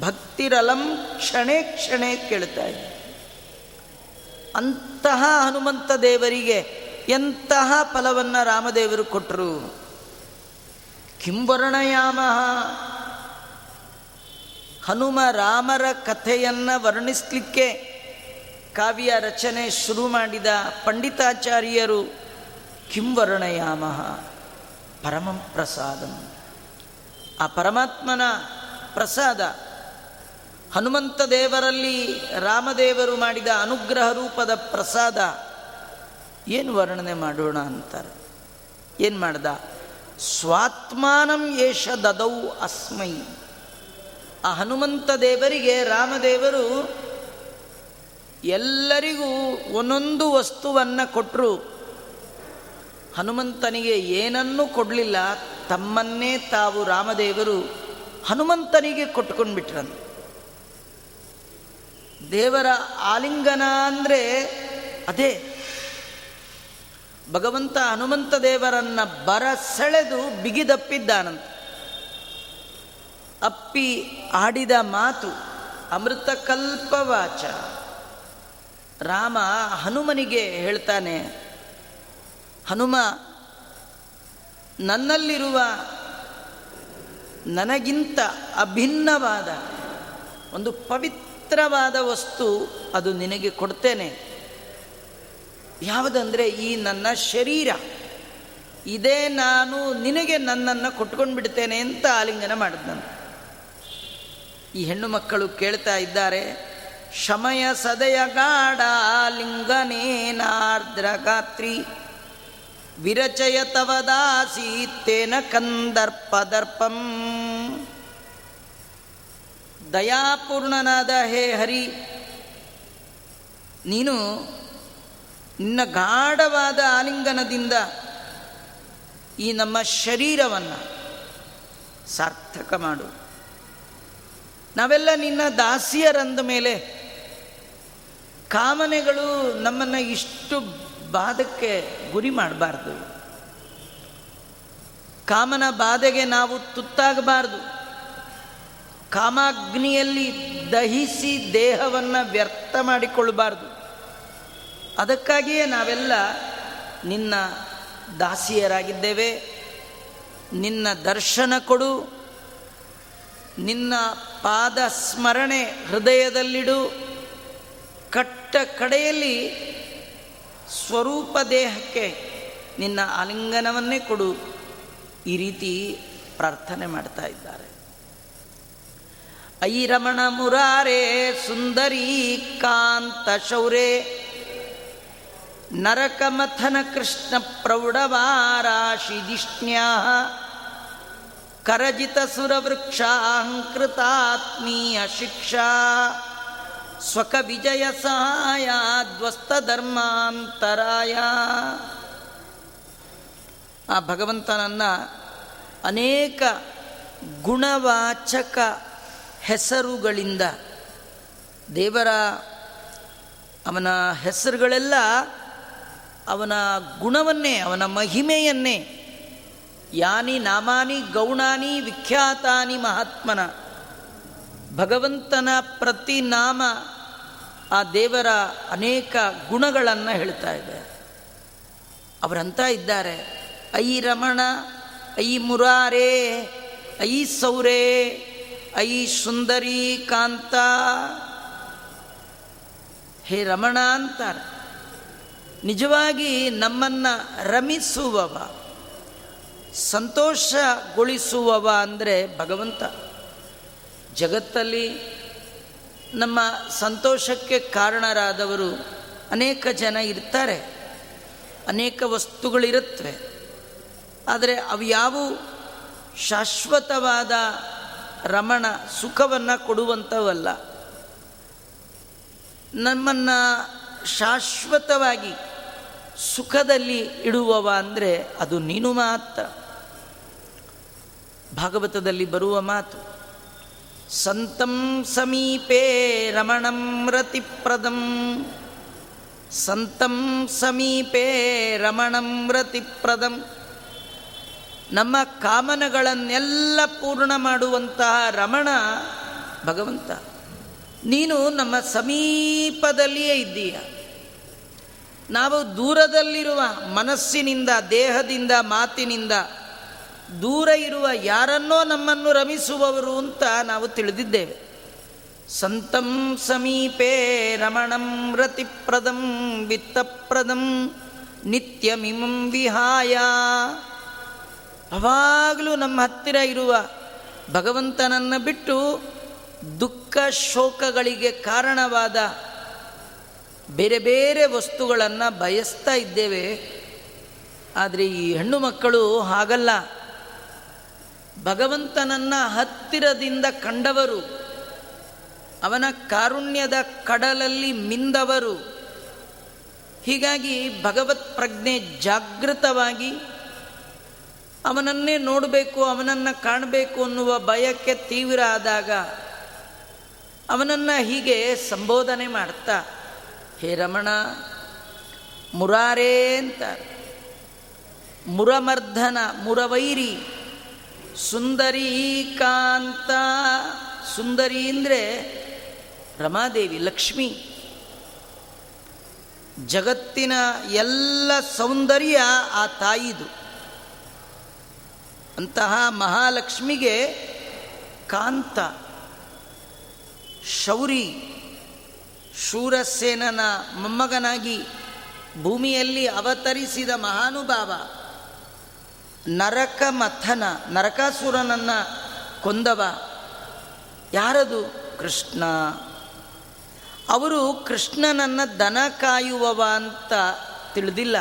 ಭಕ್ತಿರಲಂ ಕ್ಷಣೇ ಕ್ಷಣೇ ಕೇಳ್ತಾ ಇದೆ. ಅಂತಹ ಹನುಮಂತ ದೇವರಿಗೆ ಎಂತಹ ಫಲವನ್ನು ರಾಮದೇವರು ಕೊಟ್ಟರು ಕಿಂವರ್ಣಯಾಮ. ಹನುಮ ರಾಮರ ಕಥೆಯನ್ನು ವರ್ಣಿಸಲಿಕ್ಕೆ ಕಾವ್ಯ ರಚನೆ ಶುರು ಮಾಡಿದ ಪಂಡಿತಾಚಾರ್ಯರು ಕಿಂವರ್ಣಯಾಮ. ಪರಮ ಪ್ರಸಾದಂ. ಆ ಪರಮಾತ್ಮನ ಪ್ರಸಾದ ಹನುಮಂತ ದೇವರಲ್ಲಿ ರಾಮದೇವರು ಮಾಡಿದ ಅನುಗ್ರಹ ರೂಪದ ಪ್ರಸಾದ. ಏನು ವರ್ಣನೆ ಮಾಡೋಣ ಅಂತಾರೆ? ಏನು ಮಾಡ್ದ? ಸ್ವಾತ್ಮಾನಂ ಏಷ ದದೌ ಅಸ್ಮೈ. ಆ ಹನುಮಂತ ದೇವರಿಗೆ ರಾಮದೇವರು ಎಲ್ಲರಿಗೂ ಒಂದೊಂದು ವಸ್ತುವನ್ನು ಕೊಟ್ಟರು ಹನುಮಂತನಿಗೆ ಏನನ್ನೂ ಕೊಡಲಿಲ್ಲ, ತಮ್ಮನ್ನೇ ತಾವು ರಾಮದೇವರು ಹನುಮಂತನಿಗೆ ಕೊಟ್ಕೊಂಡು ಬಿಟ್ರಂತ ದೇವರ ಆಲಿಂಗನ ಅಂದರೆ ಅದೇ ಭಗವಂತ ಹನುಮಂತ ದೇವರನ್ನ ಬರ ಸೆಳೆದು ಬಿಗಿದಪ್ಪಿದ್ದಾನಂತ. ಅಪ್ಪಿ ಆಡಿದ ಮಾತು ಅಮೃತ ಕಲ್ಪವಾಚ. ರಾಮ ಹನುಮನಿಗೆ ಹೇಳ್ತಾನೆ, ಹನುಮ, ನನ್ನಲ್ಲಿರುವ ನನಗಿಂತ ಅಭಿನ್ನವಾದ ಒಂದು ಪವಿತ್ರವಾದ ವಸ್ತು ಅದು ನಿನಗೆ ಕೊಡ್ತೇನೆ. ಯಾವುದಂದರೆ ಈ ನನ್ನ ಶರೀರ. ಇದೇ ನಾನು ನಿನಗೆ ನನ್ನನ್ನು ಕೊಟ್ಕೊಂಡು ಬಿಡ್ತೇನೆ ಅಂತ ಆಲಿಂಗನ ನಾನು. ಈ ಹೆಣ್ಣು ಮಕ್ಕಳು ಕೇಳ್ತಾ ಇದ್ದಾರೆ, ಶಮಯ ಸದಯ ಗಾಢ ಲಿಂಗನೇನಾರ್ದ್ರ ಗಾತ್ರಿ. ವಿರಚಯ ತವದಾಸೀತ್ತೇನ ಕಂದರ್ಪದರ್ಪಂ ದಯಾಪೂರ್ಣನಾದ ಹೇ ಹರಿ, ನೀನು ನಿನ್ನ ಗಾಢವಾದ ಆಲಿಂಗನದಿಂದ ಈ ನಮ್ಮ ಶರೀರವನ್ನು ಸಾರ್ಥಕ ಮಾಡು. ನಾವೆಲ್ಲ ನಿನ್ನ ದಾಸಿಯರಂದ ಮೇಲೆ ಕಾಮನೆಗಳು ನಮ್ಮನ್ನು ಇಷ್ಟು ಬಾಧಕ್ಕೆ ಗುರಿ ಮಾಡಬಾರ್ದು. ಕಾಮನ ಬಾಧೆಗೆ ನಾವು ತುತ್ತಾಗಬಾರ್ದು. ಕಾಮಾಗ್ನಿಯಲ್ಲಿ ದಹಿಸಿ ದೇಹವನ್ನು ವ್ಯರ್ಥ ಮಾಡಿಕೊಳ್ಳಬಾರ್ದು. ಅದಕ್ಕಾಗಿಯೇ ನಾವೆಲ್ಲ ನಿನ್ನ ದಾಸಿಯರಾಗಿದ್ದೇವೆ. ನಿನ್ನ ದರ್ಶನ ಕೊಡು. ನಿನ್ನ ಪಾದ ಸ್ಮರಣೆ ಹೃದಯದಲ್ಲಿಡು. ಕಟ್ಟ ಕಡೆಯಲ್ಲಿ ಸ್ವರೂಪ ದೇಹಕ್ಕೆ ನಿನ್ನ ಆಲಿಂಗನವನ್ನೇ ಕೊಡು. ಈ ರೀತಿ ಪ್ರಾರ್ಥನೆ ಮಾಡ್ತಾ ಇದ್ದಾರೆ. ಐರಮಣ ರಮಣ ಮುರಾರೇ ಸುಂದರಿ ಕಾಂತ ಶೌರೇ ನರಕಮಥನ ಕೃಷ್ಣ ಪ್ರೌಢವಾರಾಶಿದಿಷ್ಣ್ಯಾ ಕರಜಿತ ಸುರವೃಕ್ಷಾಂಕೃತಾತ್ಮೀಯ ಶಿಕ್ಷಾ ಸ್ವಕ ವಿಜಯ ಸಹಾಯ ಧ್ವಸ್ತ ಧರ್ಮಾಂತರಾಯ ಆ ಭಗವಂತನನ್ನ ಅನೇಕ ಗುಣವಾಚಕ ಹೆಸರುಗಳಿಂದ ದೇವರ ಅವನ ಹೆಸರುಗಳೆಲ್ಲ ಅವನ ಗುಣವನ್ನೇ, ಅವನ ಮಹಿಮೆಯನ್ನೇ, ಯಾನಿ ನಾಮಾನಿ ಗೌಣಾನಿ ವಿಖ್ಯಾತಾನಿ ಮಹಾತ್ಮನ, ಭಗವಂತನ ಪ್ರತಿ ನಾಮ ಆ ದೇವರ ಅನೇಕ ಗುಣಗಳನ್ನು ಹೇಳ್ತಾ ಇದೆ. ಅವರಂತ ಇದ್ದಾರೆ. ಐ ರಮಣ, ಐ ಮುರಾರೇ, ಐ ಸೌರೆ, ಐ ಸುಂದರಿ ಕಾಂತ ಹೇ ರಮಣ ಅಂತಾರೆ. ನಿಜವಾಗಿ ನಮ್ಮನ್ನು ರಮಿಸುವವ, ಸಂತೋಷಗೊಳಿಸುವವ ಅಂದರೆ ಭಗವಂತ. ಜಗತ್ತಲ್ಲಿ ನಮ್ಮ ಸಂತೋಷಕ್ಕೆ ಕಾರಣರಾದವರು ಅನೇಕ ಜನ ಇರ್ತಾರೆ, ಅನೇಕ ವಸ್ತುಗಳಿರುತ್ತವೆ. ಆದರೆ ಅವು ಶಾಶ್ವತವಾದ ರಮಣ ಸುಖವನ್ನು ಕೊಡುವಂಥವಲ್ಲ. ನಮ್ಮನ್ನು ಶಾಶ್ವತವಾಗಿ ಸುಖದಲ್ಲಿ ಇಡುವವ ಅಂದರೆ ಅದು ನೀನು ಮಾತ್ರ. ಭಾಗವತದಲ್ಲಿ ಬರುವ ಮಾತು, ಸಂತಂ ಸಮೀಪೇ ರಮಣಂ ರತಿಪ್ರದಂ. ಸಂತಂ ಸಮೀಪೇ ರಮಣಂ ರತಿಪ್ರದಂ. ನಮ್ಮ ಕಾಮನಗಳನ್ನೆಲ್ಲ ಪೂರ್ಣ ಮಾಡುವಂತಹ ರಮಣ ಭಗವಂತ. ನೀನು ನಮ್ಮ ಸಮೀಪದಲ್ಲಿಯೇ ಇದ್ದೀಯ. ನಾವು ದೂರದಲ್ಲಿರುವ ಮನಸ್ಸಿನಿಂದ, ದೇಹದಿಂದ, ಮಾತಿನಿಂದ ದೂರ ಇರುವ ಯಾರನ್ನೋ ನಮ್ಮನ್ನು ರಮಿಸುವವರು ಅಂತ ನಾವು ತಿಳಿದಿದ್ದೇವೆ. ಸಂತಂ ಸಮೀಪೇ ರಮಣಂ ರತಿಪ್ರದಂ ವಿತ್ತಪ್ರದಂ ನಿತ್ಯಮಿಮಂ ವಿಹಾಯ. ಅವಾಗಲೂ ನಮ್ಮ ಹತ್ತಿರ ಇರುವ ಭಗವಂತನನ್ನು ಬಿಟ್ಟು ದುಃಖ ಶೋಕಗಳಿಗೆ ಕಾರಣವಾದ ಬೇರೆ ಬೇರೆ ವಸ್ತುಗಳನ್ನು ಬಯಸ್ತಾ ಇದ್ದೇವೆ. ಆದರೆ ಈ ಹೆಣ್ಣು ಮಕ್ಕಳು ಹಾಗಲ್ಲ. ಭಗವಂತನನ್ನು ಹತ್ತಿರದಿಂದ ಕಂಡವರು, ಅವನ ಕಾರುಣ್ಯದ ಕಡಲಲ್ಲಿ ಮಿಂದವರು. ಹೀಗಾಗಿ ಭಗವತ್ ಪ್ರಜ್ಞೆ ಜಾಗೃತವಾಗಿ ಅವನನ್ನೇ ನೋಡಬೇಕು, ಅವನನ್ನು ಕಾಣಬೇಕು ಅನ್ನುವ ಭಯಕ್ಕೆ ತೀವ್ರ ಆದಾಗ ಅವನನ್ನು ಹೀಗೆ ಸಂಬೋಧನೆ ಮಾಡ್ತಾ ಹೇ ರಮಣ, ಮುರಾರೇ ಅಂತ. ಮುರಮರ್ಧನ, ಮುರವೈರಿ ಸುಂದರಿ ಕಾಂತ ಸುಂದರಿ ಅಂದರೆ ರಮಾದೇವಿ, ಲಕ್ಷ್ಮಿ. ಜಗತ್ತಿನ ಎಲ್ಲ ಸೌಂದರ್ಯ ಆ ತಾಯಿದು. ಅಂತಹ ಮಹಾಲಕ್ಷ್ಮಿಗೆ ಕಾಂತ, ಶೌರಿ ಶೂರಸೇನನ ಮೊಮ್ಮಗನಾಗಿ ಭೂಮಿಯಲ್ಲಿ ಅವತರಿಸಿದ ಮಹಾನುಭಾವ ನರಕ ಮಥನ ನರಕಾಸುರನನ್ನು ಕೊಂದವ ಯಾರದು? ಕೃಷ್ಣ. ಅವರು ಕೃಷ್ಣನನ್ನು ದನ ಕಾಯುವವ ಅಂತ ತಿಳಿದಿಲ್ಲ.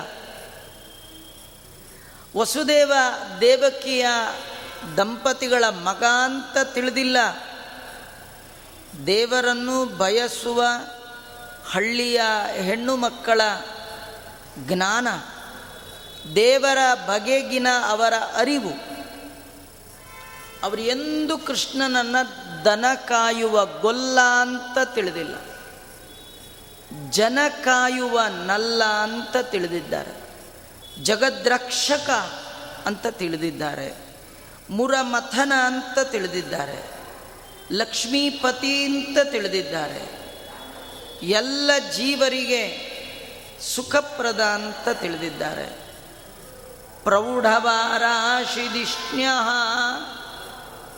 ವಸುದೇವ ದೇವಕಿಯ ದಂಪತಿಗಳ ಮಗ ಅಂತ ತಿಳಿದಿಲ್ಲ. ದೇವರನ್ನು ಬಯಸುವ ಹಳ್ಳಿಯ ಹೆಣ್ಣು ಮಕ್ಕಳ ಜ್ಞಾನ, ದೇವರ ಬಗೆಗಿನ ಅವರ ಅರಿವು. ಅವರು ಎಂದು ಕೃಷ್ಣನನ್ನು ದನ ಕಾಯುವ ಗೊಲ್ಲ ಅಂತ ತಿಳಿದಿಲ್ಲ. ಜನ ಕಾಯುವ ನಲ್ಲ ಅಂತ ತಿಳಿದಿದ್ದಾರೆ. ಜಗದ್ರಕ್ಷಕ ಅಂತ ತಿಳಿದಿದ್ದಾರೆ. ಮುರಮಥನ ಅಂತ ತಿಳಿದಿದ್ದಾರೆ. ಲಕ್ಷ್ಮೀಪತಿ ಅಂತ ತಿಳಿದಿದ್ದಾರೆ. ಎಲ್ಲ ಜೀವರಿಗೆ ಸುಖಪ್ರದ ಅಂತ ತಿಳಿದಿದ್ದಾರೆ. ಪ್ರೌಢವಾರಾಶಿದಿಷ್ಣ್ಯ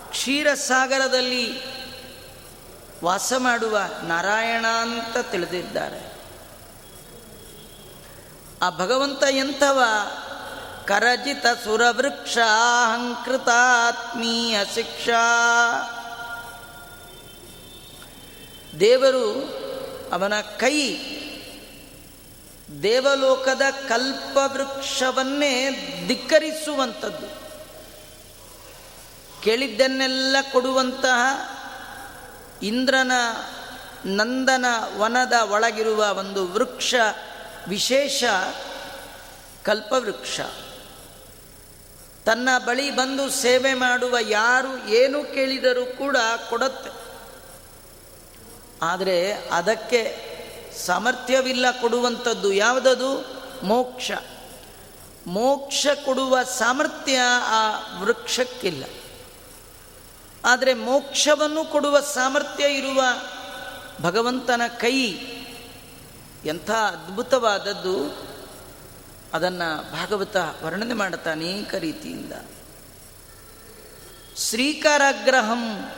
ಕ್ಷೀರಸಾಗರದಲ್ಲಿ ವಾಸ ಮಾಡುವ ನಾರಾಯಣ ಅಂತ ತಿಳಿದಿದ್ದಾರೆ. ಆ ಭಗವಂತ ಎಂಥವ? ಕರಜಿತ ಸುರವೃಕ್ಷ ಅಹಂಕೃತಾತ್ಮೀಯ ಶಿಕ್ಷಾ. ದೇವರು ಅವನ ಕೈ ದೇವಲೋಕದ ಕಲ್ಪವೃಕ್ಷವನ್ನೇ ಧಿಕ್ಕರಿಸುವಂಥದ್ದು. ಕೇಳಿದ್ದನ್ನೆಲ್ಲ ಕೊಡುವಂತಹ ಇಂದ್ರನ ನಂದನ ವನದ ಒಳಗಿರುವ ಒಂದು ವೃಕ್ಷ, ವಿಶೇಷ ಕಲ್ಪವೃಕ್ಷ. ತನ್ನ ಬಳಿ ಬಂದು ಸೇವೆ ಮಾಡುವ ಯಾರು ಏನು ಕೇಳಿದರೂ ಕೂಡ ಕೊಡುತ್ತೆ. ಆದರೆ ಅದಕ್ಕೆ ಸಾಮರ್ಥ್ಯವಿಲ್ಲ ಕೊಡುವಂಥದ್ದು ಯಾವುದದು? ಮೋಕ್ಷ. ಮೋಕ್ಷ ಕೊಡುವ ಸಾಮರ್ಥ್ಯ ಆ ವೃಕ್ಷಕ್ಕಿಲ್ಲ. ಆದರೆ ಮೋಕ್ಷವನ್ನು ಕೊಡುವ ಸಾಮರ್ಥ್ಯ ಇರುವ ಭಗವಂತನ ಕೈ ಎಂಥ ಅದ್ಭುತವಾದದ್ದು. ಅದನ್ನು ಭಾಗವತ ವರ್ಣನೆ ಮಾಡುತ್ತಾ ಅನೇಕ ರೀತಿಯಿಂದ. ಶ್ರೀಕಾರಾಗ್ರಹಂ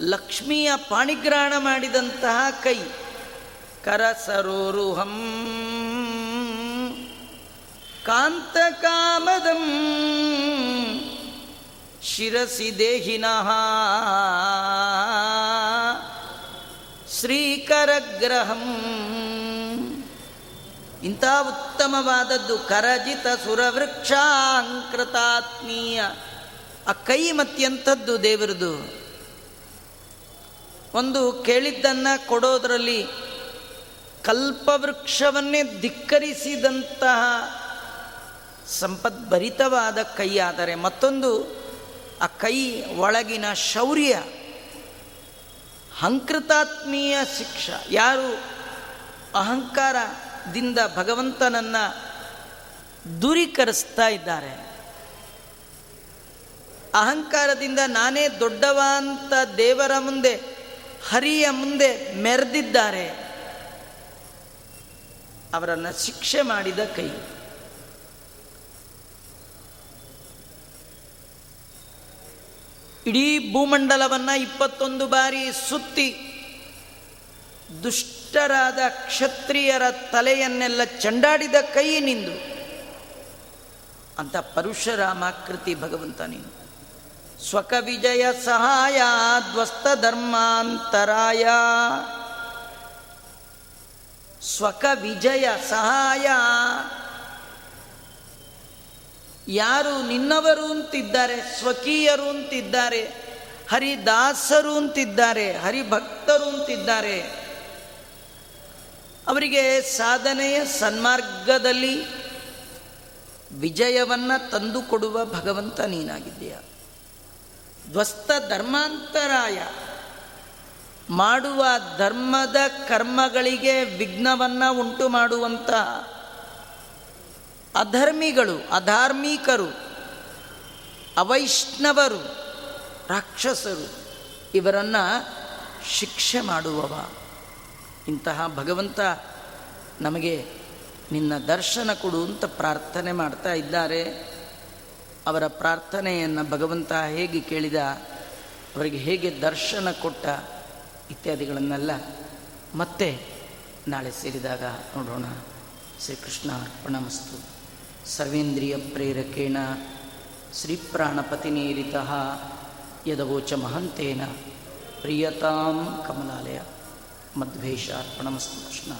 ಲಕ್ಷ್ಮಿಯ ಪಾಣಿಗ್ರಹಣ ಮಾಡಿದಂತಹ ಕೈ. ಕರಸರೋರುಹಂ. ಕಾಂತಕಾಮದಂ. ಶಿರಸಿ ದೇಹಿನಃ. ಶ್ರೀಕರಗ್ರಹಂ. ಇಂಥ ಉತ್ತಮವಾದದ್ದು ಕರಜಿತ ಸುರವೃಕ್ಷಾಂಕೃತಾತ್ಮೀಯ. ಆ ಕೈ ಮತ್ತೆಂಥದ್ದು ದೇವರದು. ಒಂದು ಕೇಳಿದ್ದನ್ನು ಕೊಡೋದರಲ್ಲಿ ಕಲ್ಪವೃಕ್ಷವನ್ನೇ ಧಿಕ್ಕರಿಸಿದಂತಹ ಸಂಪದ್ಭರಿತವಾದ ಕೈ ಆದರೆ ಮತ್ತೊಂದು, ಆ ಕೈ ಒಳಗಿನ ಶೌರ್ಯ, ಹಂಕೃತಾತ್ಮೀಯ ಶಿಕ್ಷ. ಯಾರು ಅಹಂಕಾರದಿಂದ ಭಗವಂತನನ್ನು ದೂರೀಕರಿಸ್ತಾ ಇದ್ದಾರೆ? ಅಹಂಕಾರದಿಂದ ನಾನೇ ದೊಡ್ಡವ ಅಂತ ದೇವರ ಮುಂದೆ ಹರಿಯ ಮುಂದೆ ಮೆರೆದಿದ್ದಾರೆ. ಅವರನ್ನು ಶಿಕ್ಷೆ ಮಾಡಿದ ಕೈ. ಇಡೀ ಭೂಮಂಡಲವನ್ನು ಇಪ್ಪತ್ತೊಂದು ಬಾರಿ ಸುತ್ತಿ ದುಷ್ಟರಾದ ಕ್ಷತ್ರಿಯರ ತಲೆಯನ್ನೆಲ್ಲ ಚಂಡಾಡಿದ ಕೈ ನಿಂದು. ಅಂತ ಪರಶುರಾಮಾಕೃತಿ ಭಗವಂತ ನೀನು. ಸ್ವಕ ವಿಜಯ ಸಹಾಯ ಧ್ವಸ್ತ ಧರ್ಮಾಂತರಾಯ. ಸ್ವಕ ವಿಜಯ ಸಹಾಯ. ಯಾರು ನಿನ್ನವರು ಅಂತಿದ್ದಾರೆ, ಸ್ವಕೀಯರು ಅಂತಿದ್ದಾರೆ, ಹರಿದಾಸರು ಅಂತಿದ್ದಾರೆ, ಹರಿಭಕ್ತರು ಅಂತಿದ್ದಾರೆ. ಅವರಿಗೆ ಸಾಧನೆಯ ಸನ್ಮಾರ್ಗದಲ್ಲಿ ವಿಜಯವನ್ನು ತಂದುಕೊಡುವ ಭಗವಂತ ನೀನಾಗಿದ್ದೀಯ. ಧ್ವಸ್ತ ಧರ್ಮಾಂತರಾಯ. ಮಾಡುವ ಧರ್ಮದ ಕರ್ಮಗಳಿಗೆ ವಿಘ್ನವನ್ನು ಉಂಟು ಮಾಡುವಂಥ ಅಧರ್ಮಿಗಳು, ಅಧಾರ್ಮಿಕರು, ಅವೈಷ್ಣವರು, ರಾಕ್ಷಸರು, ಇವರನ್ನು ಶಿಕ್ಷೆ ಮಾಡುವವ. ಇಂತಹ ಭಗವಂತ ನಮಗೆ ನಿನ್ನ ದರ್ಶನ ಕೊಡು ಅಂತ ಪ್ರಾರ್ಥನೆ ಮಾಡ್ತಾ ಇದ್ದಾರೆ. ಅವರ ಪ್ರಾರ್ಥನೆಯನ್ನು ಭಗವಂತ ಹೇಗೆ ಕೇಳಿದ, ಅವರಿಗೆ ಹೇಗೆ ದರ್ಶನ ಕೊಟ್ಟ ಇತ್ಯಾದಿಗಳನ್ನೆಲ್ಲ ಮತ್ತೆ ನಾಳೆ ಸೇರಿದಾಗ ನೋಡೋಣ. ಶ್ರೀಕೃಷ್ಣ ಅರ್ಪಣಮಸ್ತು. ಸರ್ವೇಂದ್ರಿಯ ಪ್ರೇರಕೇಣ, ಶ್ರೀಪ್ರಾಣಪತಿನೇರಿತ ಯದವೋಚ ಮಹಂತೇನ. ಪ್ರಿಯತಾಂ ಕಮಲಾಲಯ. ಮಧ್ವೇಶ ಅರ್ಪಣಮಸ್ತು ಕೃಷ್ಣ.